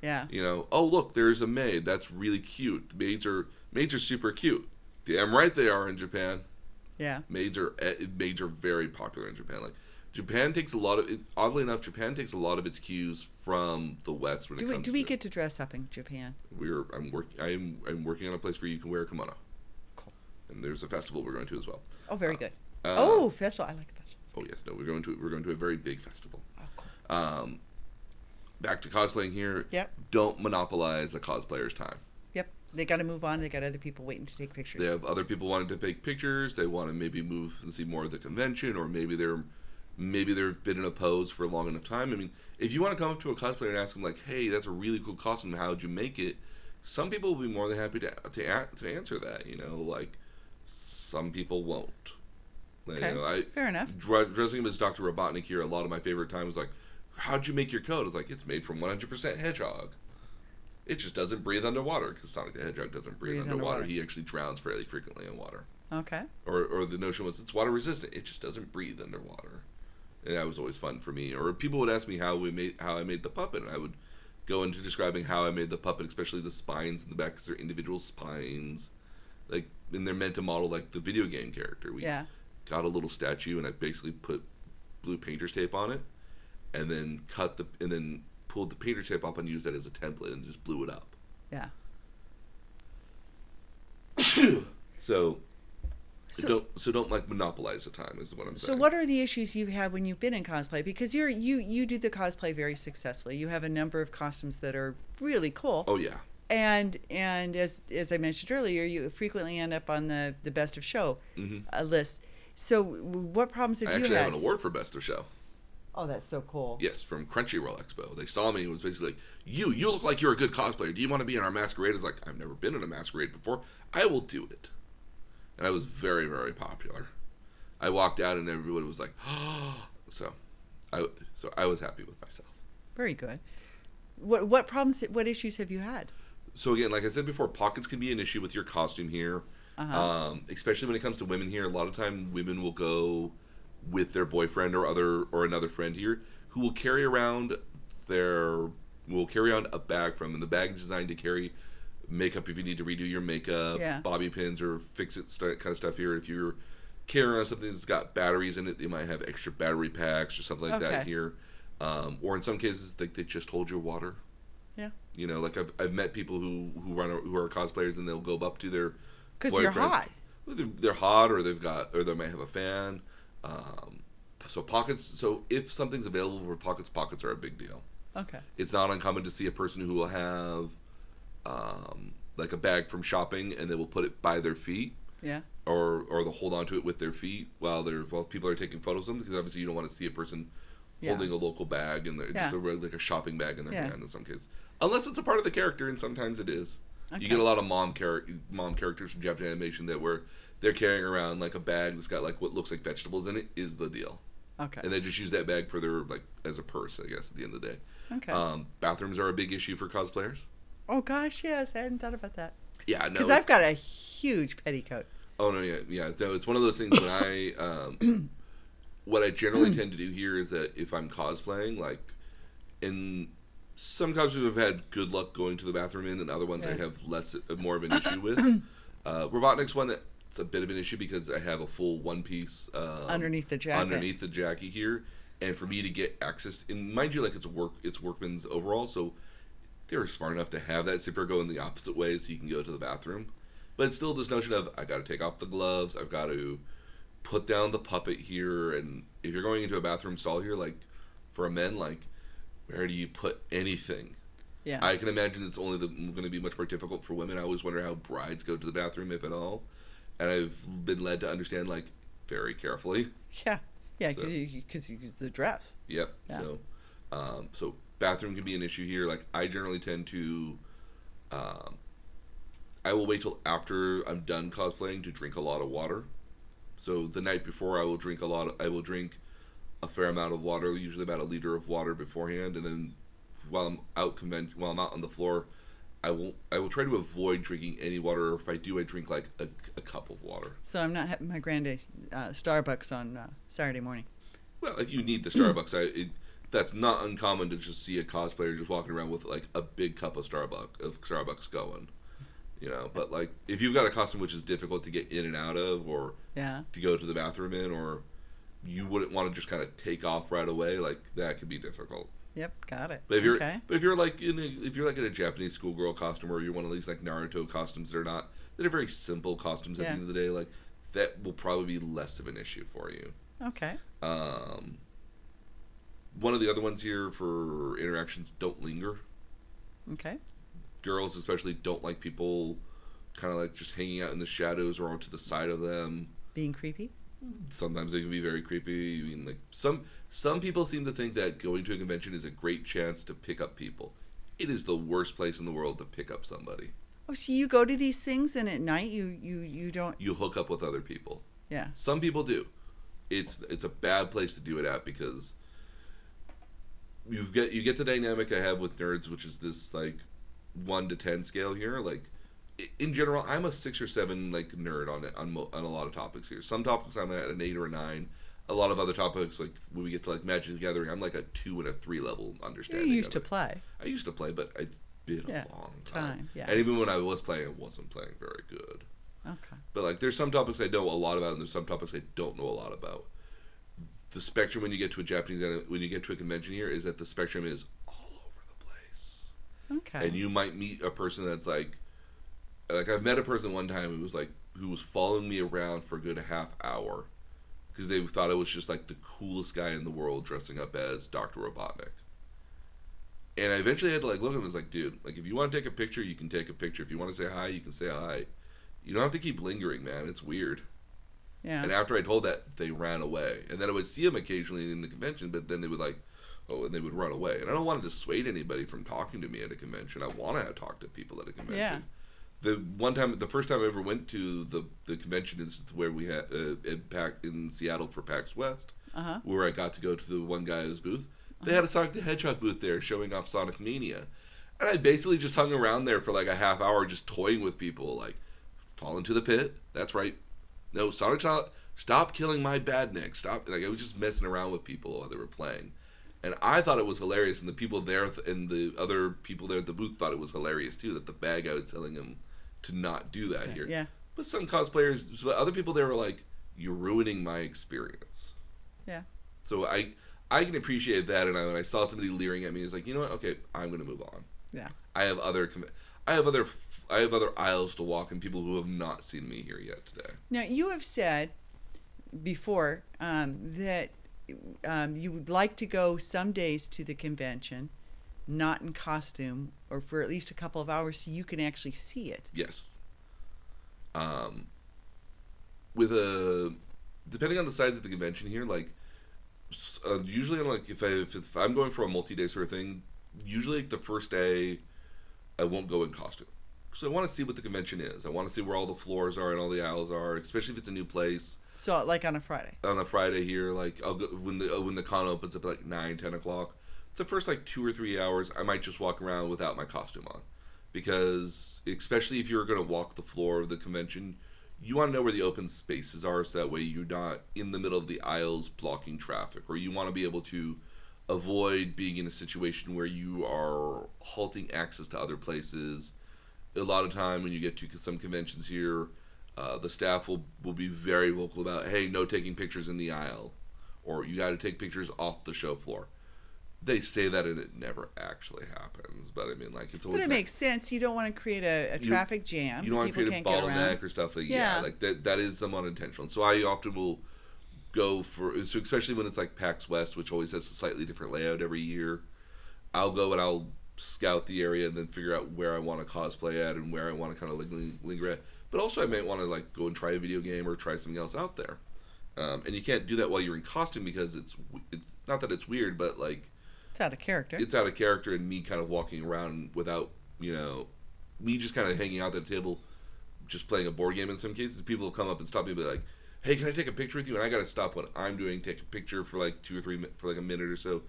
Yeah. You know, oh look, there's a maid. That's really cute. The maids are maids are super cute. Damn right they are in Japan. Yeah. Maids are eh, maids are very popular in Japan. Like Japan takes a lot of. It, oddly enough, Japan takes a lot of its cues from the West when Do it we comes. do we to, get to dress up in Japan? We're I'm working I'm I'm working on a place where you can wear a kimono. Cool. And there's a festival we're going to as well. Oh, very Uh, good. Uh, oh, festival. I like festivals. Oh yes, no, we're going to we're going to a very big festival. Oh, cool. Um, back to cosplaying here. Yep. Don't monopolize a cosplayer's time. They got to move on. They got other people waiting to take pictures. They have other people wanting to take pictures. They want to maybe move and see more of the convention, or maybe they're maybe they've been in a pose for a long enough time. I mean, if you want to come up to a cosplayer and ask them like, "Hey, that's a really cool costume. How'd you make it?" Some people will be more than happy to to, to answer that. You know, like some people won't. Like, Okay. You know, I, Fair enough. dressing him as Dr. Robotnik here, a lot of my favorite times like, how'd you make your coat? It's like, it's made from 100% hedgehog. It just doesn't breathe underwater because Sonic the Hedgehog doesn't breathe, Breathe underwater. underwater. He actually drowns fairly frequently in water. Okay. Or, or the notion was it's water resistant. It just doesn't breathe underwater. And that was always fun for me. Or people would ask me how we made how I made the puppet, and I would go into describing how I made the puppet, especially the spines in the back because they're individual spines, like and they're meant to model like the video game character. We Yeah. got a little statue and I basically put blue painter's tape on it and then cut the and then pulled the painter tape off and used that as a template and just blew it up. Yeah. So, So- don't so don't like monopolize the time is what I'm So saying. So what are the issues you've had when you've been in cosplay? Because you're you you do the cosplay very successfully. You have a number of costumes that are really cool. Oh yeah. And and as as I mentioned earlier, you frequently end up on the the best of show hmm uh, list. So what problems have I you actually have an award for best of show. Oh, that's so cool. Yes, from Crunchyroll Expo. They saw me and was basically like, "You, you look like you're a good cosplayer. Do you want to be in our masquerade?" It's like I've never been in a masquerade before. I will do it, and I was very, very popular. I walked out and everybody was like, "Oh!" So, I so I was happy with myself. Very good. What what problems? What issues have you had? So again, like I said before, pockets can be an issue with your costume here, Uh-huh. um, especially when it comes to women here. A lot of time, women will go with their boyfriend or other or another friend here who will carry around their will carry on a bag from, and the bag is designed to carry makeup if you need to redo your makeup, Yeah. bobby pins or fix it st- kind of stuff here. If you're carrying around something that's got batteries in it, they might have extra battery packs or something like that here. Um, or in some cases, like they just hold your water. Yeah. You know, like I've, I've met people who who run who are cosplayers and they'll go up to their Because you're hot. They're, they're hot, or they've got, or they might have a fan. Um, so pockets. So if something's available for pockets, pockets are a big deal. Okay. It's not uncommon to see a person who will have, um, like a bag from shopping, and they will put it by their feet, Yeah. or or they'll hold onto it with their feet while they're while people are taking photos of them because obviously you don't want to see a person Yeah. holding a local bag and they're Yeah. just a, like a shopping bag in their Yeah. hand in some cases. Unless it's a part of the character, and sometimes it is. Okay. You get a lot of mom char- mom characters from Japanese animation that where they're carrying around like a bag that's got like what looks like vegetables in it is the deal, Okay. and they just use that bag for their like as a purse, I guess. At the end of the day, Okay. um, bathrooms are a big issue for cosplayers. oh gosh, yes, I hadn't thought about that. Yeah, no. Because I've got a huge petticoat. Oh no, yeah, yeah. No, it's one of those things when I um, what I generally tend to do here is that if I'm cosplaying, like in some costumes I've had good luck going to the bathroom in, and other ones I have less more of an issue with. Uh, Robotnik's one that's a bit of an issue because I have a full one piece um, Underneath the jacket. underneath the jacket here, and for me to get access, and mind you, like it's work, it's workman's overall, so they were smart enough to have that zipper go in the opposite way so you can go to the bathroom. But it's still this notion of I got to take off the gloves, I've got to put down the puppet here, and if you're going into a bathroom stall here, like for a men, like where do you put anything? Yeah. I can imagine it's only going to be much more difficult for women. I always wonder how brides go to the bathroom, if at all. And I've been led to understand, like, very carefully. yeah. Yeah, because you use the dress. Yep. Yeah. So, um, so bathroom can be an issue here. Like, I generally tend to, um, I will wait till after I'm done cosplaying to drink a lot of water. So the night before, I will drink a lot. Of, I will drink a fair amount of water, usually about a liter of water beforehand, and then while I'm out convention, while I'm out on the floor, I will I will try to avoid drinking any water. Or if I do, I drink like a, a cup of water. So I'm not having my grande uh, Starbucks on uh, Saturday morning. Well, if you need the Starbucks, I it, that's not uncommon to just see a cosplayer just walking around with like a big cup of Starbucks of Starbucks going. You know, but like if you've got a costume which is difficult to get in and out of, or Yeah. to go to the bathroom in, or you wouldn't want to just kind of take off right away, like that could be difficult. Yep. Got it. But if you're okay. but if you're like in a, if you're like in a Japanese schoolgirl costume or you're one of these like Naruto costumes that are not that are very simple costumes at Yeah. the end of the day, like that will probably be less of an issue for you. Okay. Um, one of the other ones here for interactions don't linger. Okay. Girls especially don't like people kind of like just hanging out in the shadows or onto the side of them. Being creepy. Sometimes they can be very creepy. I mean, like some some people seem to think that going to a convention is a great chance to pick up people. It is the worst place in the world to pick up somebody. Oh, so you go to these things and at night you you you don't. You hook up with other people. Yeah. Some people do. It's it's a bad place to do it at because you get you get the dynamic I have with nerds, which is this like one to ten scale here. Like in general, I'm a six or seven like nerd on it on mo- on a lot of topics here. Some topics I'm at an eight or a nine. A lot of other topics, like when we get to like Magic the Gathering, I'm like a two and a three level understanding. You used to it. play. I used to play, but it's been Yeah, a long time. time, yeah. And even when I was playing, I wasn't playing very good. Okay. But like, there's some topics I know a lot about, and there's some topics I don't know a lot about. The spectrum when you get to a Japanese when you get to a convention here is that the spectrum is all over the place, Okay. and you might meet a person that's like, like I've met a person one time who was like who was following me around for a good half hour because they thought I was just like the coolest guy in the world dressing up as Doctor Robotnik. And I eventually had to like look at him and was like, dude, like if you want to take a picture, you can take a picture. If you want to say hi, you can say hi. You don't have to keep lingering, man. It's weird. yeah. And after I told that, they ran away. And then I would see them occasionally in the convention, but then they would like, oh, and they would run away. And I don't want to dissuade anybody from talking to me at a convention. I want to talk to people at a convention. Yeah. The one time, the first time I ever went to the the convention is where we had uh, in Pac in Seattle for PAX West, Uh huh. where I got to go to the one guy's booth. They had a Sonic the Hedgehog booth there showing off Sonic Mania. And I basically just hung around there for like a half hour just toying with people, like, fall into the pit. That's right. No, Sonic's not. Stop killing my badnik. Stop. Like, I was just messing around with people while they were playing. And I thought it was hilarious, and the people there th- and the other people there at the booth thought it was hilarious too. That the bad guy was telling them to not do that here. Yeah. But some cosplayers, other people there were like, "You're ruining my experience." Yeah. So I I can appreciate that, and I, when I saw somebody leering at me, it's like, you know what? Okay, I'm gonna move on. Yeah. I have other com- I have other I have other aisles to walk, and people who have not seen me here yet today. Now you have said before um, that um, you would like to go some days to the convention, not in costume, or for at least a couple of hours, so you can actually see it. Yes. Um. with a depending on the size of the convention here, like uh, usually I'm like if I if, if I'm going for a multi-day sort of thing, usually like the first day I won't go in costume. So I want to see what the convention is. I want to see where all the floors are and all the aisles are, especially if it's a new place. So like on a Friday. On a Friday here, like I'll go when the uh, when the con opens up at like nine, ten o'clock. The first like two or three hours. I might just walk around without my costume on, because especially if you're going to walk the floor of the convention, you want to know where the open spaces are, so that way you're not in the middle of the aisles blocking traffic, or you want to be able to avoid being in a situation where you are halting access to other places. A lot of time when you get to some conventions here, uh, the staff will, will be very vocal about, hey, no taking pictures in the aisle, or you got to take pictures off the show floor. They say that and it never actually happens, but I mean, like it's always. But it makes sense. You don't want to create a, a traffic jam. you don't want to People create a can't get around. bottleneck or stuff like yeah. Yeah. like that that is somewhat intentional so i often will go for so especially when it's like pax west which always has a slightly different layout every year i'll go and i'll scout the area and then figure out where i want to cosplay at and where i want to kind of ling- linger at but also i might want to like go and try a video game or try something else out there um, and you can't do that while you're in costume because it's, it's not that it's weird but like It's out of character. it's out of character and me kind of walking around without you know me just kind of hanging out at the table just playing a board game in some cases people will come up and stop me and be like hey can i take a picture with you and i gotta stop what i'm doing take a picture for like two or three for like a minute or so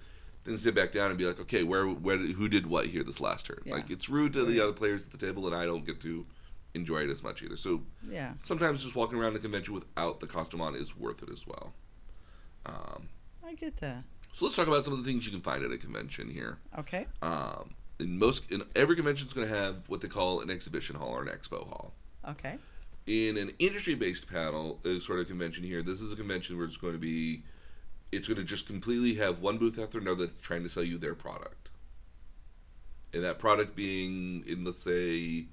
then sit back down and be like okay where where did, who did what here this last turn Yeah. like it's rude to the other players at the table and i don't get to enjoy it as much either so yeah. sometimes just walking around the convention without the costume on is worth it as well um, I get that. So let's talk about some of the things you can find at a convention here Okay. um, in most in every convention is going to have what they call an exhibition hall or an expo hall. Okay. In an industry-based panel, uh, sort of convention here, this is a convention where it's going to be, it's going to just completely have one booth after another that's trying to sell you their product, and that product being in let's say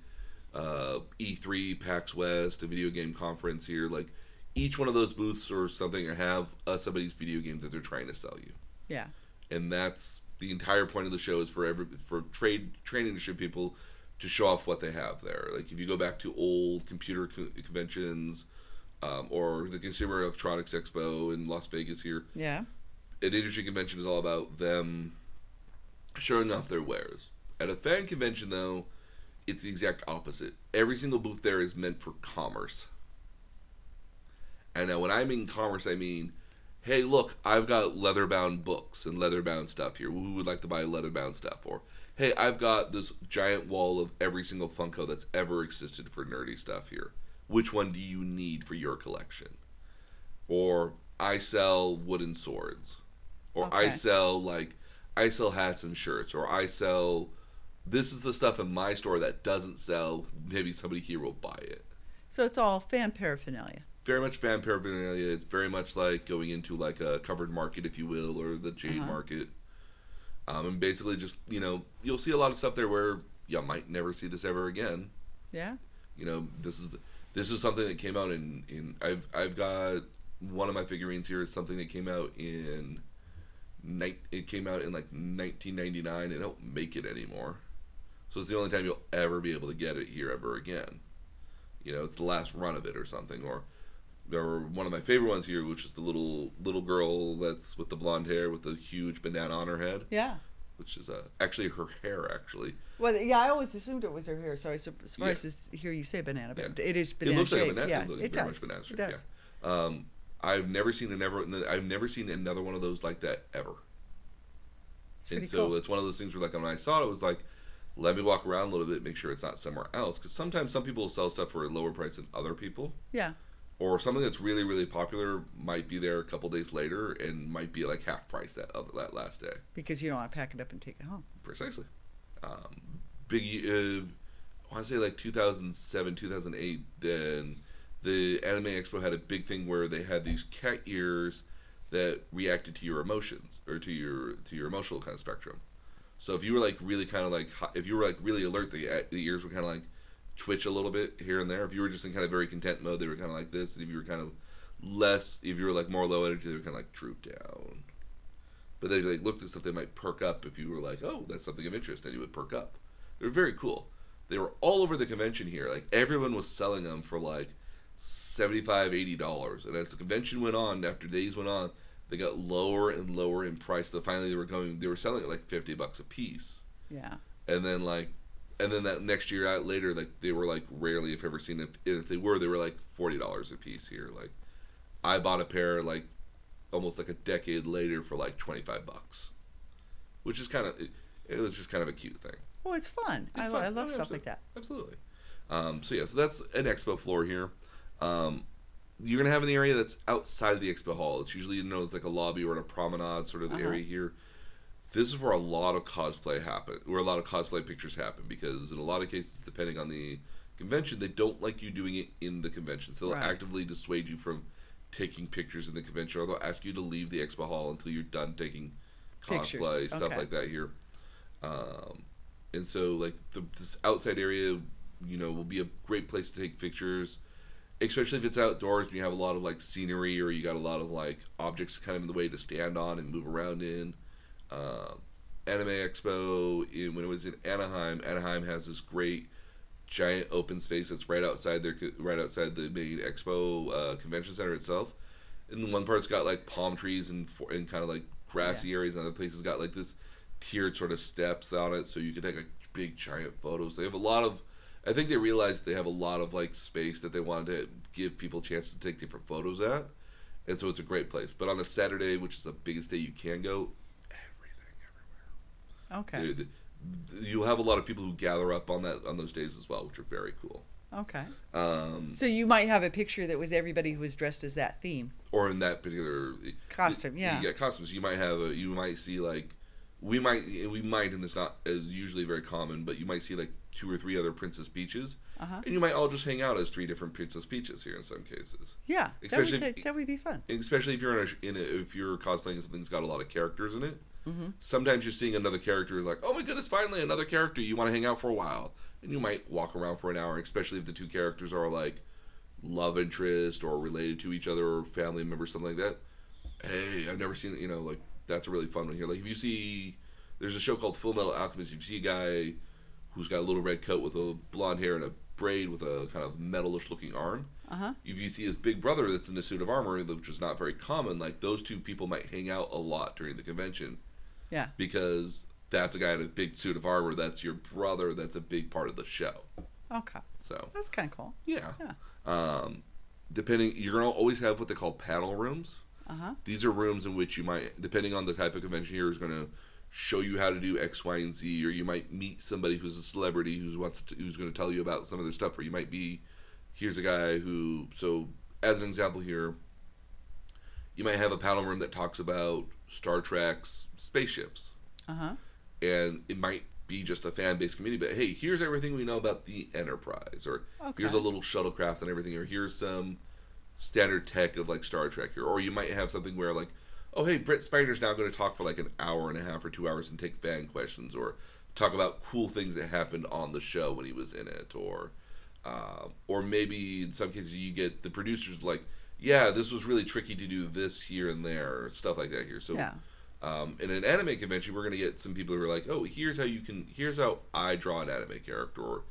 uh, E3, PAX West, a video game conference here, like each one of those booths or something or have uh, somebody's video game that they're trying to sell you Yeah. and that's the entire point of the show is for every for trade trade industry people to show off what they have there. Like if you go back to old computer co- conventions, um, or the Consumer Electronics Expo in Las Vegas here, Yeah. an industry convention is all about them showing off their wares. At a fan convention, though, it's the exact opposite. Every single booth there is meant for commerce. And now, when I mean commerce, I mean, hey, look, I've got leather bound books and leather bound stuff here. Who would like to buy leather bound stuff? Or, hey, I've got this giant wall of every single Funko that's ever existed for nerdy stuff here. Which one do you need for your collection? Or, I sell wooden swords. Or, I sell, like, I sell hats and shirts. Or, I sell. This is the stuff in my store that doesn't sell. Maybe somebody here will buy it So it's all fan paraphernalia. Very much fan paraphernalia. It's very much like going into like a covered market, if you will, or the jade Uh-huh. market. Um, and basically, just you know, you'll see a lot of stuff there where you might never see this ever again. Yeah. You know, this is this is something that came out in in I've I've got one of my figurines here is something that came out in night. It came out in like 1999. They don't make it anymore, so it's the only time you'll ever be able to get it here ever again. You know, it's the last run of it or something. Or there were one of my favorite ones here, which is the little little girl that's with the blonde hair with the huge banana on her head, Yeah. which is uh, actually her hair actually. Well, yeah, I always assumed it was her hair, so I was sur- surprised to hear you say banana, but it is banana it looks like a banana. Yeah, it, looks it does. banana it does. Yeah. Um, I've never seen an ever. I've never seen another one of those like that ever. And so cool. it's one of those things where like when I saw it, it was like, let me walk around a little bit, make sure it's not somewhere else. Because sometimes some people will sell stuff for a lower price than other people, Yeah. Or something that's really really popular might be there a couple days later and might be like half price that other that last day. Because you don't want to pack it up and take it home. Precisely. Um, big, uh, I want to say like 2007, 2008. Then the Anime Expo had a big thing where they had these cat ears that reacted to your emotions or to your to your emotional kind of spectrum. So if you were like really kind of like if you were like really alert, the the ears were kind of like twitch a little bit here and there. If you were just in kind of very content mode, they were kind of like this. And if you were kind of less, if you were like more low energy, they were kind of like droop down. But they like looked at stuff they might perk up if you were like, oh, that's something of interest, and you would perk up. They were very cool. They were all over the convention here. Like everyone was selling them for like 75 80 dollars and as the convention went on after days went on they got lower and lower in price so finally they were going they were selling it like 50 bucks a piece Yeah. and then like and then that next year out later like they were like rarely if ever seen if, if they were they were like $40 a piece here like i bought a pair like almost like a decade later for like 25 bucks which is kind of it, it was just kind of a cute thing Well, it's fun. It's I, fun. I love stuff like that. Absolutely. Um, so yeah, so that's an expo floor here. Um, you're gonna have an area that's outside of the expo hall. It's usually you know it's like a lobby or a promenade sort of the Uh-huh. area here. This is where a lot of cosplay happen, where a lot of cosplay pictures happen, because in a lot of cases, depending on the convention, they don't like you doing it in the convention, so they'll Right. actively dissuade you from taking pictures in the convention, or they'll ask you to leave the expo hall until you're done taking Pictures. cosplay stuff Okay. like that here. Um, and so like the this outside area, you know, will be a great place to take pictures, especially if it's outdoors and you have a lot of like scenery or you got a lot of like objects kind of in the way to stand on and move around in. Um, Anime Expo in, when it was in Anaheim, Anaheim has this great giant open space that's right outside their right outside the main expo uh, convention center itself. And one part's got like palm trees and for, and kind of like grassy areas, and other places got like this tiered sort of steps on it, so you can take a big giant photos. They have a lot of. I think they realized they have a lot of like space that they wanted to give people chances to take different photos at, and so it's a great place. But on a Saturday, which is the biggest day you can go, everywhere. Okay. Dude, You'll have a lot of people who gather up on that on those days as well, which are very cool. Okay. Um, So you might have a picture that was everybody who was dressed as that theme. or in that particular Costume, yeah. yeah, costumes. You might have a, you might see like we might we might and it's not as usually very common, but you might see like two or three other Princess Peaches, Uh huh. and you might all just hang out as three different Princess Peaches here in some cases. Yeah. That Especially would, if- that, that would be fun. Especially if you're in a, in a if you're cosplaying something that's got a lot of characters in it. Mm-hmm. Sometimes you're seeing another character like, oh my goodness, finally another character. You want to hang out for a while, and you might walk around for an hour. Especially if the two characters are like love interest or related to each other or family members, something like that. Hey, I've never seen. You know, like that's a really fun one here. Like if you see, there's a show called Full Metal Alchemist. If you see a guy who's got a little red coat with a blonde hair and a braid with a kind of metalish looking arm. Uh huh. If you see his big brother that's in a suit of armor, which is not very common, like those two people might hang out a lot during the convention. Yeah. Because that's a guy in a big suit of armor. That's your brother. That's a big part of the show. Okay. So That's kind of cool. yeah. Yeah. Um, depending, you're gonna always have what they call panel rooms. Uh huh. These are rooms in which you might, depending on the type of convention here, is going to show you how to do X, Y, and Z, or you might meet somebody who's a celebrity who's wants to, who's going to tell you about some of their stuff, or you might be, here's a guy who, so as an example here, you might have a panel room that talks about Star Trek's spaceships, Uh huh. and it might be just a fan based community, but hey, here's everything we know about the Enterprise, or Okay. here's a little shuttlecraft and everything, or here's some standard tech of like Star Trek here, or you might have something where like, oh hey, Brent Spiner's now going to talk for like an hour and a half or two hours and take fan questions, or talk about cool things that happened on the show when he was in it, or uh, or maybe in some cases you get the producers like, yeah, this was really tricky to do this here and there, stuff like that here. So yeah. um, in an anime convention, we're going to get some people who are like, oh, here's how you can, here's how I draw an anime character, or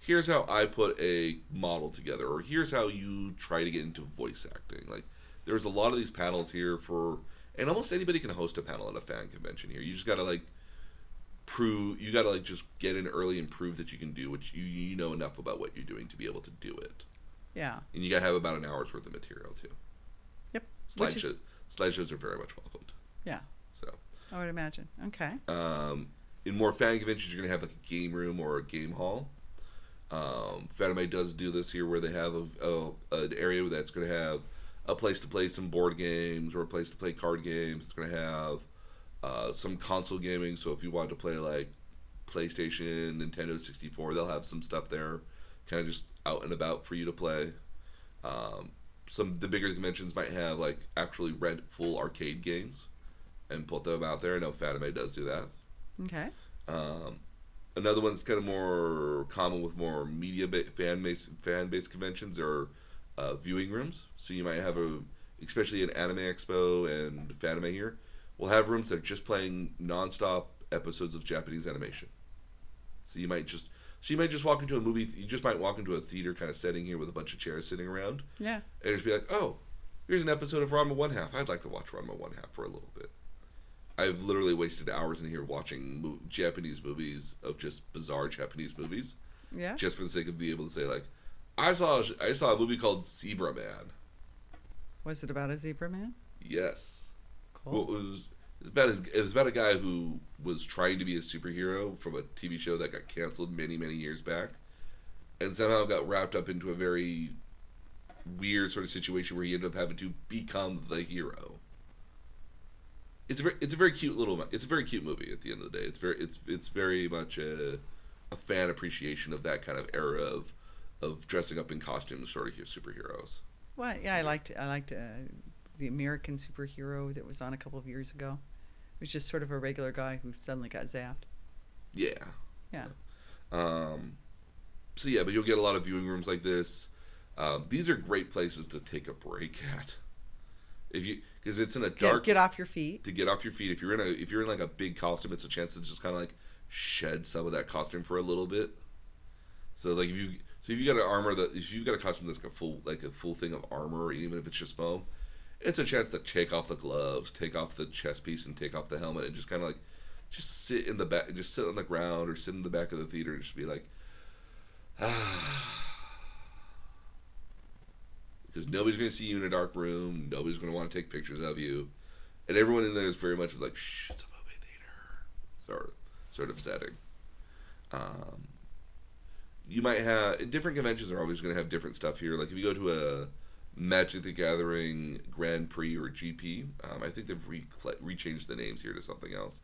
here's how I put a model together, or here's how you try to get into voice acting. Like, there's a lot of these panels here for, and almost anybody can host a panel at a fan convention here. You just got to like prove, you got to like just get in early and prove that you can do what you, you know enough about what you're doing to be able to do it. Yeah. And you got to have about an hour's worth of material too. Yep. Is- slideshows are very much welcomed. Yeah. So. I would imagine. Okay. Um, in more fan conventions, you're gonna have like a game room or a game hall. Um, Fanime does do this here, where they have a, a, an area that's gonna have a place to play some board games or a place to play card games. It's gonna have uh, some console gaming. So if you want to play like PlayStation, Nintendo 64, they'll have some stuff there, kind of just out and about for you to play. Um, some the bigger conventions might have like actually rent full arcade games and put them out there. I know Fanime does do that. Okay. Um, another one that's kind of more common with more media ba- fan based fan based conventions are uh, viewing rooms. So you might have a, especially an anime expo and Fanime here, We'll have rooms that are just playing nonstop episodes of Japanese animation. So you might just So you might just walk into a movie. You just might walk into a theater kind of setting here with a bunch of chairs sitting around, Yeah. and just be like, "Oh, here's an episode of Ranma One Half. I'd like to watch Ranma One Half for a little bit." I've literally wasted hours in here watching mo- Japanese movies of just bizarre Japanese movies, Yeah. just for the sake of being able to say like, "I saw I saw a movie called Zebra Man." Was it about a zebra man? Yes. Cool. Well, it was it's about his, it was about a guy who was trying to be a superhero from a TV show that got canceled many many years back, and somehow got wrapped up into a very weird sort of situation where he ended up having to become the hero. It's a very, it's a very cute little it's a very cute movie at the end of the day. It's very it's it's very much a, a fan appreciation of that kind of era of of dressing up in costumes sort of superheroes. Well, yeah, I liked I liked uh, the American superhero that was on a couple of years ago. Was just sort of a regular guy who suddenly got zapped. Yeah. Yeah. Um, so yeah, but you'll get a lot of viewing rooms like this. Um, these are great places to take a break at. If you because it's in a Get, dark get off your feet. to get off your feet. If you're in a if you're in like a big costume, it's a chance to just kind of like shed some of that costume for a little bit. So like if you so if you got an armor that if you got a costume that's like a full like a full thing of armor, even if it's just foam, it's a chance to take off the gloves, take off the chest piece, and take off the helmet, and just kind of like just sit in the back, just sit on the ground or sit in the back of the theater, and just be like, ah. Because nobody's going to see you in a dark room. Nobody's going to want to take pictures of you, and everyone in there is very much like, "Shh, it's a movie theater," sort of, sort of setting. Um, you might have different conventions are always going to have different stuff here. Like if you go to a Magic the Gathering Grand Prix or GP, um, I think they've re- rechanged the names here to something else.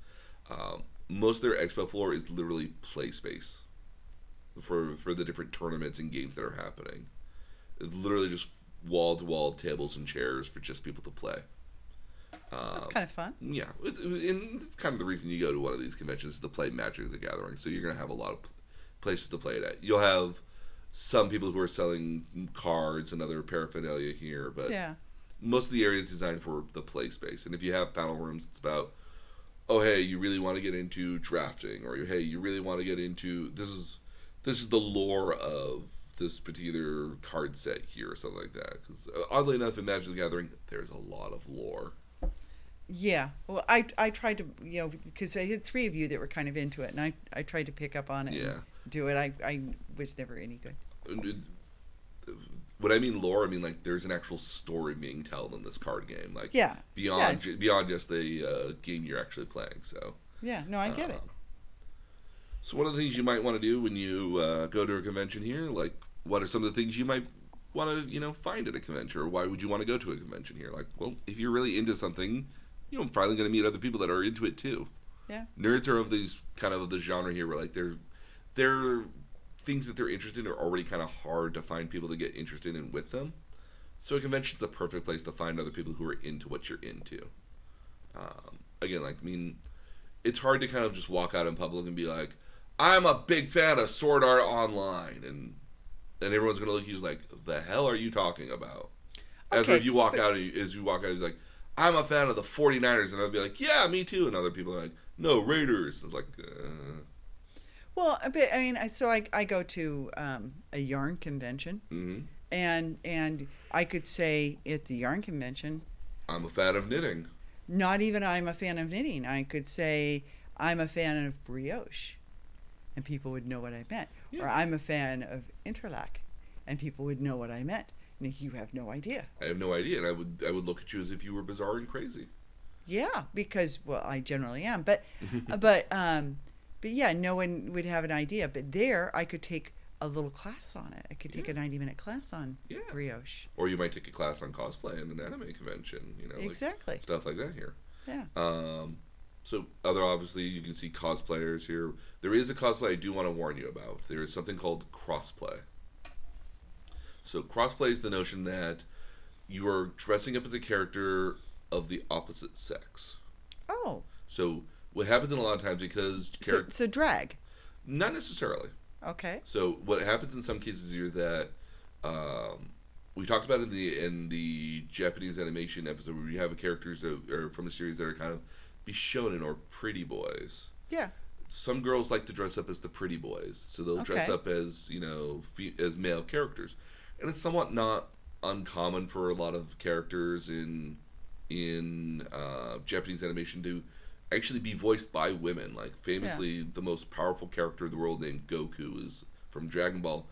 Um, most of their expo floor is literally play space for for the different tournaments and games that are happening. It's literally just wall to wall tables and chairs for just people to play. Um, That's kind of fun. yeah, it's, and it's kind of the reason you go to one of these conventions to play Magic the Gathering. So you're going to have a lot of places to play it at. You'll have some people who are selling cards and other paraphernalia here, but Yeah. most of the area is designed for the play space. And if you have panel rooms, it's about, oh hey, you really want to get into drafting, or hey, you really want to get into this is this is the lore of this particular card set here, or something like that. Because uh, oddly enough, in Magic the Gathering, there's a lot of lore. Yeah. Well, I I tried to you know because I had three of you that were kind of into it, and I I tried to pick up on it. Yeah. And do it. I I was never any good. When I mean lore, I mean like there's an actual story being told in this card game, like Yeah. beyond ju- beyond just the uh, game you're actually playing. So Yeah. No, I get it. Um, So one of the things you might want to do when you uh, go to a convention here, like what are some of the things you might want to you know find at a convention, or why would you want to go to a convention here? Like, well, if you're really into something, you know, I'm finally going to meet other people that are into it too. Yeah. Nerds are of these kind of the genre here where like they're they're things that they're interested in are already kind of hard to find people to get interested in with them. So a convention's the perfect place to find other people who are into what you're into. Um, again, like I mean, it's hard to kind of just walk out in public and be like, "I'm a big fan of Sword Art Online," and and everyone's gonna look at you like, "The hell are you talking about?" As Okay, if you walk but- out, and you- as you walk out, he's like, "I'm a fan of the 49ers," and I'll be like, "Yeah, me too," and other people are like, "No, Raiders." I was like, uh, Well, a bit. I mean, I, so I I go to um, a yarn convention, hmm and and I could say at the yarn convention, "I'm a fan of knitting." not even I'm a fan of knitting. I could say I'm a fan of brioche, and people would know what I meant. Or I'm a fan of entrelac, and people would know what I meant. And you have no idea. I have no idea, and I would I would look at you as if you were bizarre and crazy. Yeah, because well, I generally am, but but um, but yeah, no one would have an idea. But there, I could take a little class on it. I could take Yeah. a ninety-minute class on Yeah. brioche. Or you might take a class on cosplay in an anime convention, you know, like Exactly. stuff like that here. Yeah. Um, so other obviously you can see cosplayers here. There is a cosplay I do want to warn you about. There is something called crossplay. So crossplay is the notion that you are dressing up as a character of the opposite sex. Oh, So what happens in a lot of times because so, so drag. not necessarily. Okay. So what happens in some cases here that um, we talked about in the in the Japanese animation episode where you have characters that are from a series that are kind of bishonen or pretty boys. Yeah. some girls like to dress up as the pretty boys, so they'll dress up as you know fe- as male characters, and it's somewhat not uncommon for a lot of characters in in uh, Japanese animation to actually be voiced by women. Like famously, the most powerful character in the world named Goku is from Dragon Ball,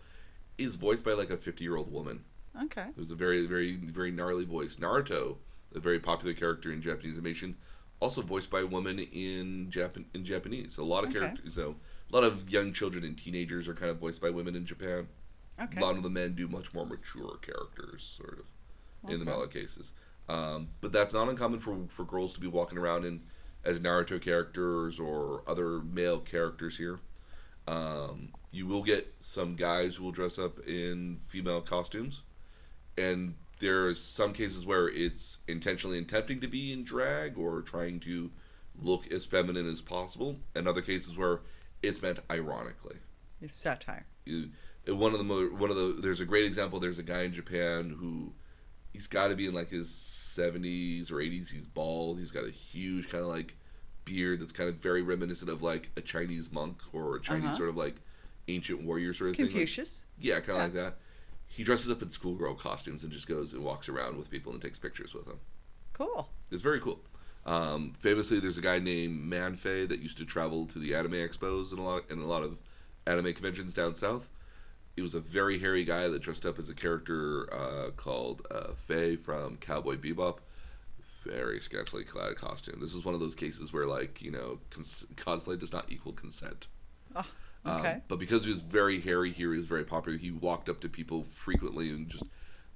is voiced by like a fifty year old woman. Okay. It was a very, very, very gnarly voice. Naruto, a very popular character in Japanese animation, also voiced by a woman in Japan in Japanese. A lot of Okay. characters, so a lot of young children and teenagers are kind of voiced by women in Japan. Okay. A lot of the men do much more mature characters, sort of, in the Okay. mala cases. Um, but that's not uncommon for for girls to be walking around in as Naruto characters or other male characters here. Um, you will get some guys who will dress up in female costumes, and there are some cases where it's intentionally attempting to be in drag or trying to look as feminine as possible, and other cases where it's meant ironically It's satire. you- one of the mo- one of the there's a great example there's a guy in Japan who he's got to be in like his 70s or 80s he's bald he's got a huge kind of like beard that's kind of very reminiscent of like a Chinese monk or a Chinese Uh-huh. sort of like ancient warrior sort of thing like- Confucius. yeah kind of Yeah. like that he dresses up in schoolgirl costumes and just goes and walks around with people and takes pictures with them Cool. it's very cool. Um, famously, there's a guy named Man-Faye that used to travel to the anime expos and a lot and a lot of anime conventions down south. He was a very hairy guy that dressed up as a character uh, called uh, Faye from Cowboy Bebop. Very scantily clad costume. This is one of those cases where, like, you know, cons- cosplay does not equal consent. Oh, Um, okay. but because he was very hairy here, he was very popular. He walked up to people frequently and just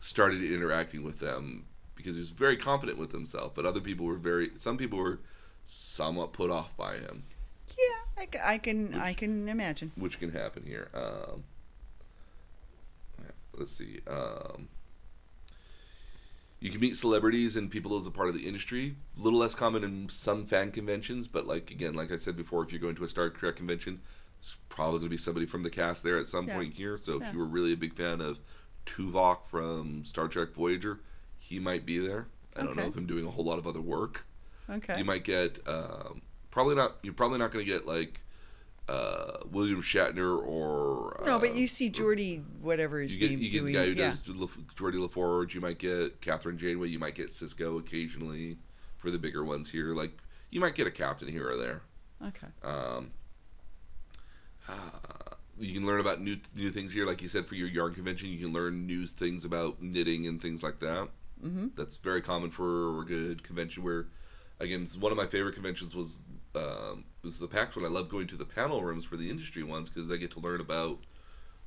started interacting with them because he was very confident with himself. But other people were very, some people were somewhat put off by him, yeah, I, I can I can imagine. which can happen here. Um, let's see. Um, you can meet celebrities and people as a part of the industry. A little less common in some fan conventions, but like again, like I said before, if you're going to a Star Trek convention, it's probably going to be somebody from the cast there at some Yeah. point here. So Yeah. if you were really a big fan of Tuvok from Star Trek Voyager, he might be there. I don't know if I'm doing a whole lot of other work. Okay. You might get um, probably not. You're probably not going to get like uh, William Shatner or no, but uh, you see or- Geordi, whatever his you get you get doing, the guy who yeah. does Le- Geordi La Forge. You might get Kathryn Janeway. You might get Sisko occasionally for the bigger ones here. Like you might get a captain here or there. Okay. Um, uh, you can learn about new new things here, like you said for your yarn convention. You can learn new things about knitting and things like that. Mm-hmm. That's very common for a good convention. Where, again, one of my favorite conventions was um, was the PAX one. I love going to the panel rooms for the industry ones because I get to learn about,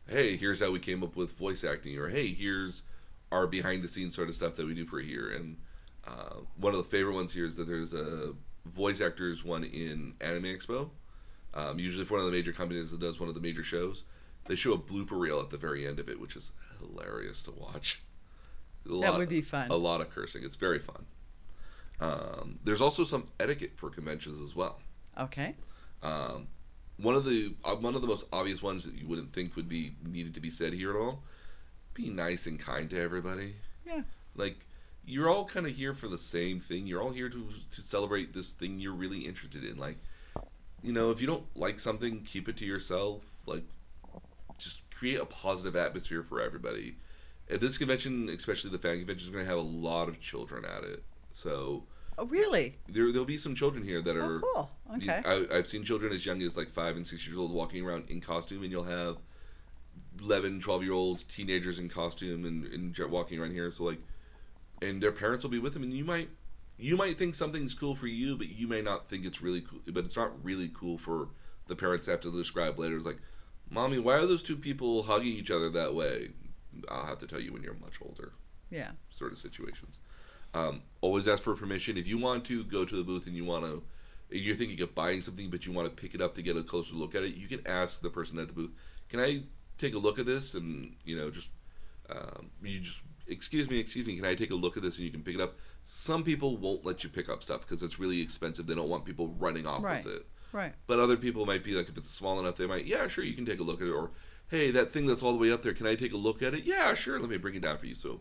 hey, here's how we came up with voice acting, or hey, here's our behind the scenes sort of stuff that we do for here. And uh, one of the favorite ones here is that there's a voice actors one in Anime Expo. Um, usually for one of the major companies that does one of the major shows, they show a blooper reel at the very end of it, which is hilarious to watch. A That lot- would be fun. a lot of cursing. It's very fun. Um, there's also some etiquette for conventions as well. Okay. Um, one of the uh, one of the most obvious ones that you wouldn't think would be needed to be said here at all: be nice and kind to everybody. Yeah. Like you're all kind of here for the same thing. You're all here to to celebrate this thing you're really interested in. Like, you know, if you don't like something, keep it to yourself. Like, just create a positive atmosphere for everybody. At this convention, especially the fan convention, is going to have a lot of children at it. So Oh, really? there there'll be some children here that oh, are. Oh, cool. Okay. I, I've seen children as young as like five and six years old walking around in costume, and you'll have 11, 12 year olds, teenagers in costume, and, and walking around here. So like, and their parents will be with them, and you might you might think something's cool for you, but you may not think it's really cool. But it's not really cool for the parents to have to describe later. It's like, mommy, why are those two people hugging each other that way? I'll have to tell you when you're much older Yeah. sort of situations. Um, always ask for permission. If you want to go to the booth and you want to, you're thinking of buying something, but you want to pick it up to get a closer look at it, you can ask the person at the booth, "Can I take a look at this?" And you know, just um, you just excuse me, excuse me, can I take a look at this and you can pick it up? Some people won't let you pick up stuff because it's really expensive. They don't want people running off Right. with it. Right. But other people might be like, if it's small enough, they might, yeah, sure, you can take a look at it. Or, hey, that thing that's all the way up there, can I take a look at it? Yeah, sure, let me bring it down for you. So,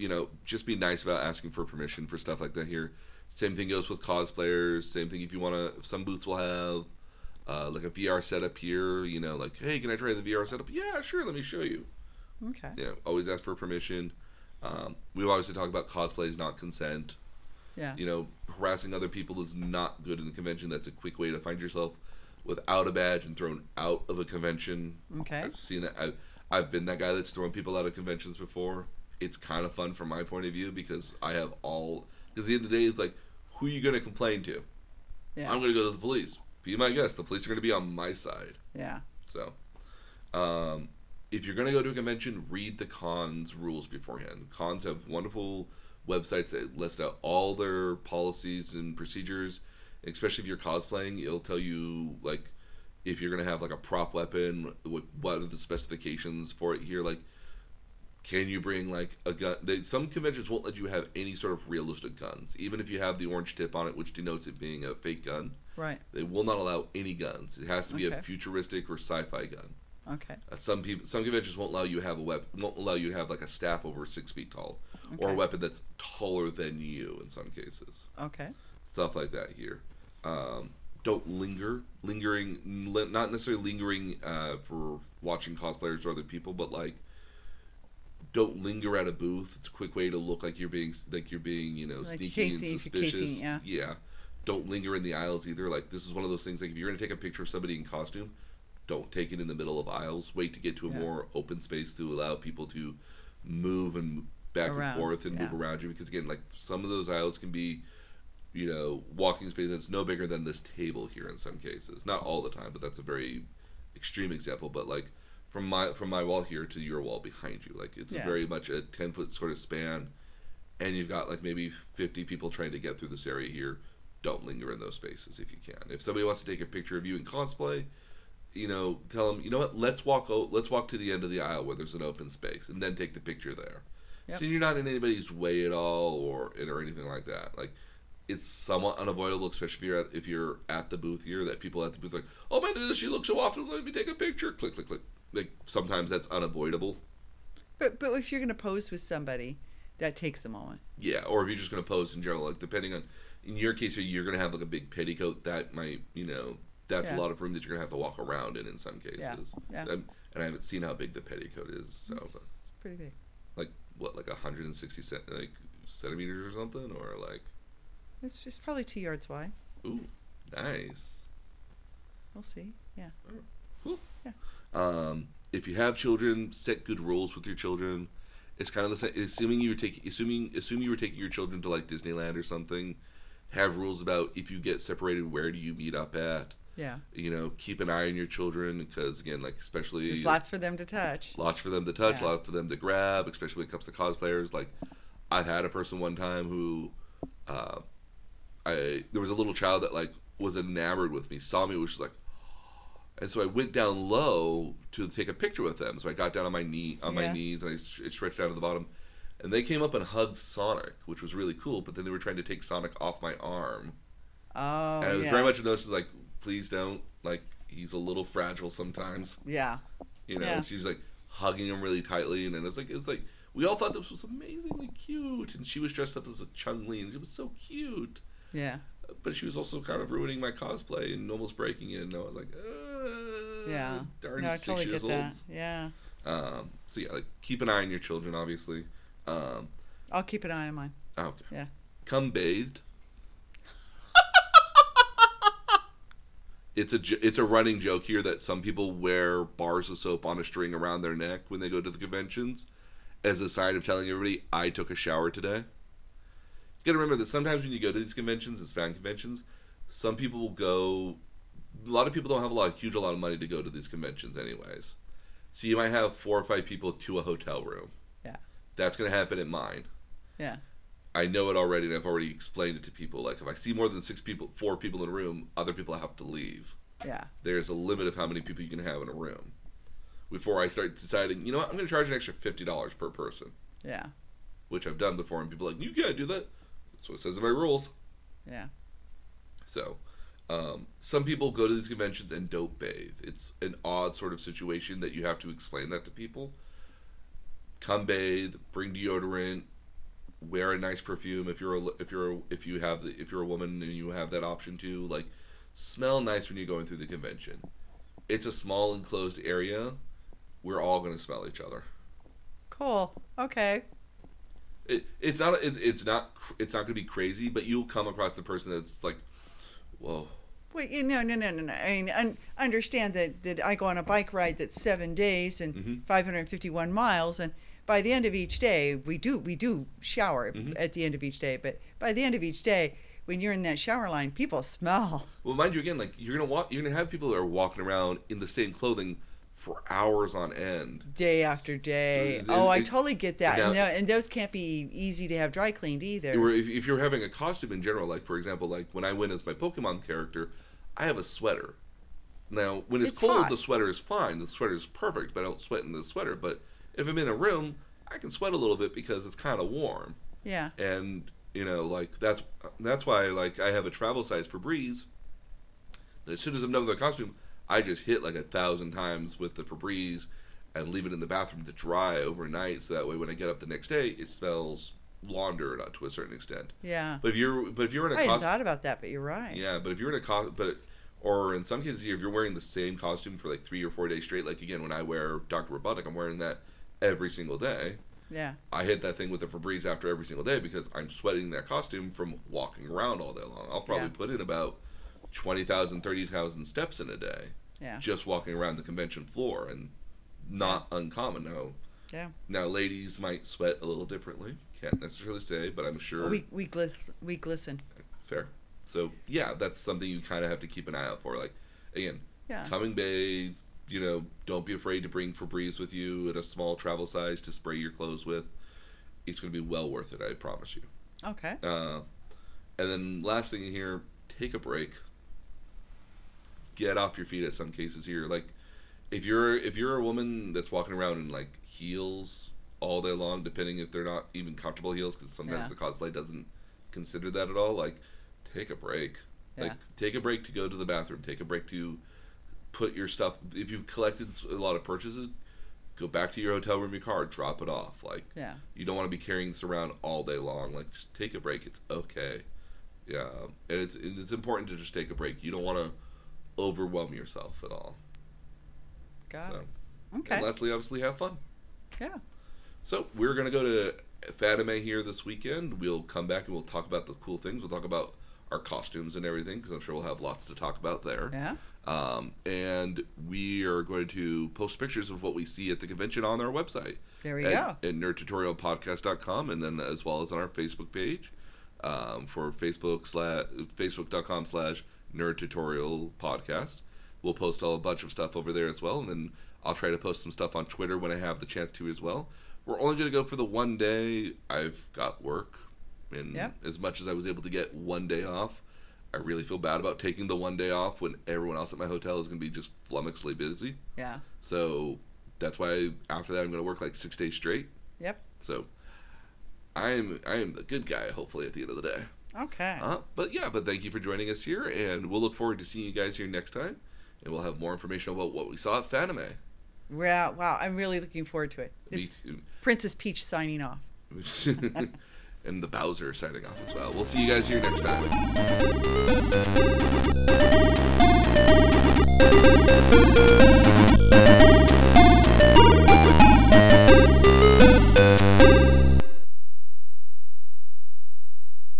you know, just be nice about asking for permission for stuff like that here. Same thing goes with cosplayers. Same thing if you want to, some booths will have uh, like a VR setup here. You know, like hey, can I try the VR setup? Yeah, sure. Let me show you. Okay. You know, always ask for permission. Um, we've obviously talked about cosplay is not consent. Yeah. You know, harassing other people is not good in the convention. That's a quick way to find yourself without a badge and thrown out of a convention. Okay. I've seen that. I've, I've been that guy that's thrown people out of conventions before. It's kind of fun from my point of view because I have all. Because the end of the day, it's like, who are you going to complain to? Yeah. I'm going to go to the police. Be my guest. The police are going to be on my side. Yeah. So, um, if you're going to go to a convention, read the cons rules beforehand. Cons have wonderful websites that list out all their policies and procedures. Especially if you're cosplaying, it'll tell you like if you're going to have like a prop weapon, what, what are the specifications for it here? Like, can you bring like a gun? They, some conventions won't let you have any sort of realistic guns, even if you have the orange tip on it, which denotes it being a fake gun. Right. They will not allow any guns. It has to be Okay. a futuristic or sci-fi gun. Okay. Uh, some people, some conventions won't allow you to have a weapon. Won't allow you to have like a staff over six feet tall, or a weapon that's taller than you. In some cases, Okay. stuff like that here. Um, don't linger. Lingering, li- not necessarily lingering uh, for watching cosplayers or other people, but like, don't linger at a booth. It's a quick way to look like you're being like you're being you know Like sneaky and suspicious. yeah. yeah. Don't linger in the aisles either. Like this is one of those things. Like if you're gonna take a picture of somebody in costume, don't take it in the middle of aisles. Wait to get to a Yeah. more open space to allow people to move and back Around, and forth and move around you. Because again, like some of those aisles can be, you know, walking space that's no bigger than this table here in some cases. Not all the time, but that's a very extreme example. But like from my from my wall here to your wall behind you, like it's Yeah. very much a ten foot sort of span, and you've got like maybe fifty people trying to get through this area here. Don't linger in those spaces if you can. If somebody wants to take a picture of you in cosplay, you know, tell them, you know what, let's walk o- let's walk to the end of the aisle where there's an open space, and then take the picture there. Yep. So you're not in anybody's way at all, or or anything like that. Like it's somewhat unavoidable, especially if you're at, if you're at the booth here, that people at the booth are like, oh my goodness, she looks so often. Let me take a picture. Click, click, click. Like sometimes that's unavoidable. But but if you're gonna pose with somebody, that takes a moment. Yeah, or if you're just going to pose in general, like depending on, in your case, you're going to have like a big petticoat that might, you know, that's Yeah. a lot of room that you're going to have to walk around in in some cases. Yeah, yeah. Um, and I haven't seen how big the petticoat is. So, but, It's pretty big. like what, like 160 cent, like centimeters or something, or like, It's just probably two yards wide. ooh, nice. We'll see. Yeah. Um, if you have children, set good rules with your children. It's kind of the same. Assuming you were taking, assuming, assume you were taking your children to like Disneyland or something. Have rules about if you get separated, where do you meet up at? Yeah. You know, keep an eye on your children because again, like especially There's lots for them to touch. lots for them to touch, Yeah. lots for them to grab, especially when it comes to cosplayers. Like, I've had a person one time who, uh, I there was a little child that like was enamored with me, saw me, was just like, and so I went down low to take a picture with them. So I got down on my knee on my knees and I stretched down to the bottom, and they came up and hugged Sonic, which was really cool. But then they were trying to take Sonic off my arm, Oh. and it was yeah. very much a notice like, please don't like. He's a little fragile sometimes. Yeah. You know, Yeah. she was like hugging him really tightly, and then it was like it was like we all thought this was amazingly cute, and she was dressed up as a Chun-Li, and it was so cute. Yeah. But she was also kind of ruining my cosplay and almost breaking it, and I was like, uh, Yeah. darn, no, I six totally years get old. that. Yeah. Um, so yeah, like keep an eye on your children, obviously. Um, I'll keep an eye on mine. oh, okay. Yeah. Come bathed. It's a it's a running joke here that some people wear bars of soap on a string around their neck when they go to the conventions, as a sign of telling everybody I took a shower today. You got to remember that sometimes when you go to these conventions, as fan conventions, some people will go. A lot of people don't have a lot, huge, a lot of money to go to these conventions, anyways. So you might have four or five people to a hotel room. Yeah. That's going to happen at mine. Yeah. I know it already, and I've already explained it to people. Like, if I see more than six people, four people in a room, other people have to leave. Yeah. There's a limit of how many people you can have in a room before I start deciding. You know what? I'm going to charge an extra fifty dollars per person, Yeah. which I've done before, and people are like, you can't do that. That's what it says in my rules. Yeah. So, um, some people go to these conventions and don't bathe. It's an odd sort of situation that you have to explain that to people. Come bathe, bring deodorant, wear a nice perfume if you're a, if you're a, if you have the if you're a woman and you have that option too. Like smell nice when you're going through the convention. It's a small enclosed area. We're all going to smell each other. Cool. Okay. It, it's not it's, it's not it's not going to be crazy, but you'll come across the person that's like, whoa. Wait, you no, no, no, no, no. I mean, un- understand that, that I go on a bike ride that's seven days and Mhm. 551 miles, and by the end of each day, we do we do shower Mhm. at the end of each day. But by the end of each day, when you're in that shower line, people smell. Well, mind you, again, like you're gonna walk, you're gonna have people that are walking around in the same clothing for hours on end. Day after day. Oh, it- oh, I totally get that. now- and, and those can't be easy to have dry cleaned either. If, if you're having a costume in general, like for example, like when I went as my Pokemon character, I have a sweater. Now, when it's, It's cold, hot. the sweater is fine. The sweater is perfect, but I don't sweat in the sweater. But if I'm in a room, I can sweat a little bit because it's kind of warm. yeah. and you know like that's that's why like i have a travel size febreze that as soon as i'm done with the costume i just hit like a thousand times with the febreze and leave it in the bathroom to dry overnight so that way when i get up the next day it smells laundered to a certain extent Yeah. but if you're but if you're in a I hadn't thought about that, but you're right. yeah but if you're in a costume but or in some cases if you're wearing the same costume for like three or four days straight like again when i wear dr Robotnik i'm wearing that every single day Yeah. I hit that thing with the Febreze after every single day because I'm sweating that costume from walking around all day long. I'll probably Yeah. put in about 20,000, 30,000 steps in a day Yeah. just walking around the convention floor and not uncommon now. Yeah. Now, ladies might sweat a little differently. Can't necessarily say, but I'm sure We we glis- we glisten. fair. So, yeah, that's something you kind of have to keep an eye out for. Like, again, Yeah. coming bathe, you know, don't be afraid to bring Febreze with you at a small travel size to spray your clothes with. It's going to be well worth it, I promise you. Okay. Uh, and then last thing here, take a break. Get off your feet. At some cases here, like if you're if you're a woman that's walking around in like heels all day long, depending if they're not even comfortable heels, because sometimes Yeah. the cosplay doesn't consider that at all. Like, take a break. Like, Yeah. take a break to go to the bathroom. Take a break to put your stuff. If you've collected a lot of purchases, go back to your hotel room, your car, drop it off. Like, Yeah. you don't want to be carrying this around all day long. Like, just take a break. It's okay. Yeah, and it's and it's important to just take a break. You don't want to overwhelm yourself at all. Got So, it. Okay. and lastly, obviously, have fun. Yeah. So we're gonna go to Fanime here this weekend. We'll come back and we'll talk about the cool things. We'll talk about our costumes and everything because I'm sure we'll have lots to talk about there. Yeah. Um, and we are going to post pictures of what we see at the convention on our website. There we at, go. at nerdtutorialpodcast.com and then as well as on our Facebook page um, for Facebook slash facebook.com slash nerd tutorial podcast. We'll post all a bunch of stuff over there as well, and then I'll try to post some stuff on Twitter when I have the chance to as well. We're only going to go for the one day. I've got work, and Yep. as much as I was able to get one day off, I really feel bad about taking the one day off when everyone else at my hotel is going to be just flummoxedly busy. Yeah. So that's why after that I'm going to work like six days straight. Yep. So I am I am the good guy. Hopefully at the end of the day. Okay. Uh, but yeah, but thank you for joining us here, and we'll look forward to seeing you guys here next time, and we'll have more information about what we saw at Fanime. Yeah, wow, I'm really looking forward to it. Me too. Princess Peach signing off. and the Bowser signing off as well. We'll see you guys here next time.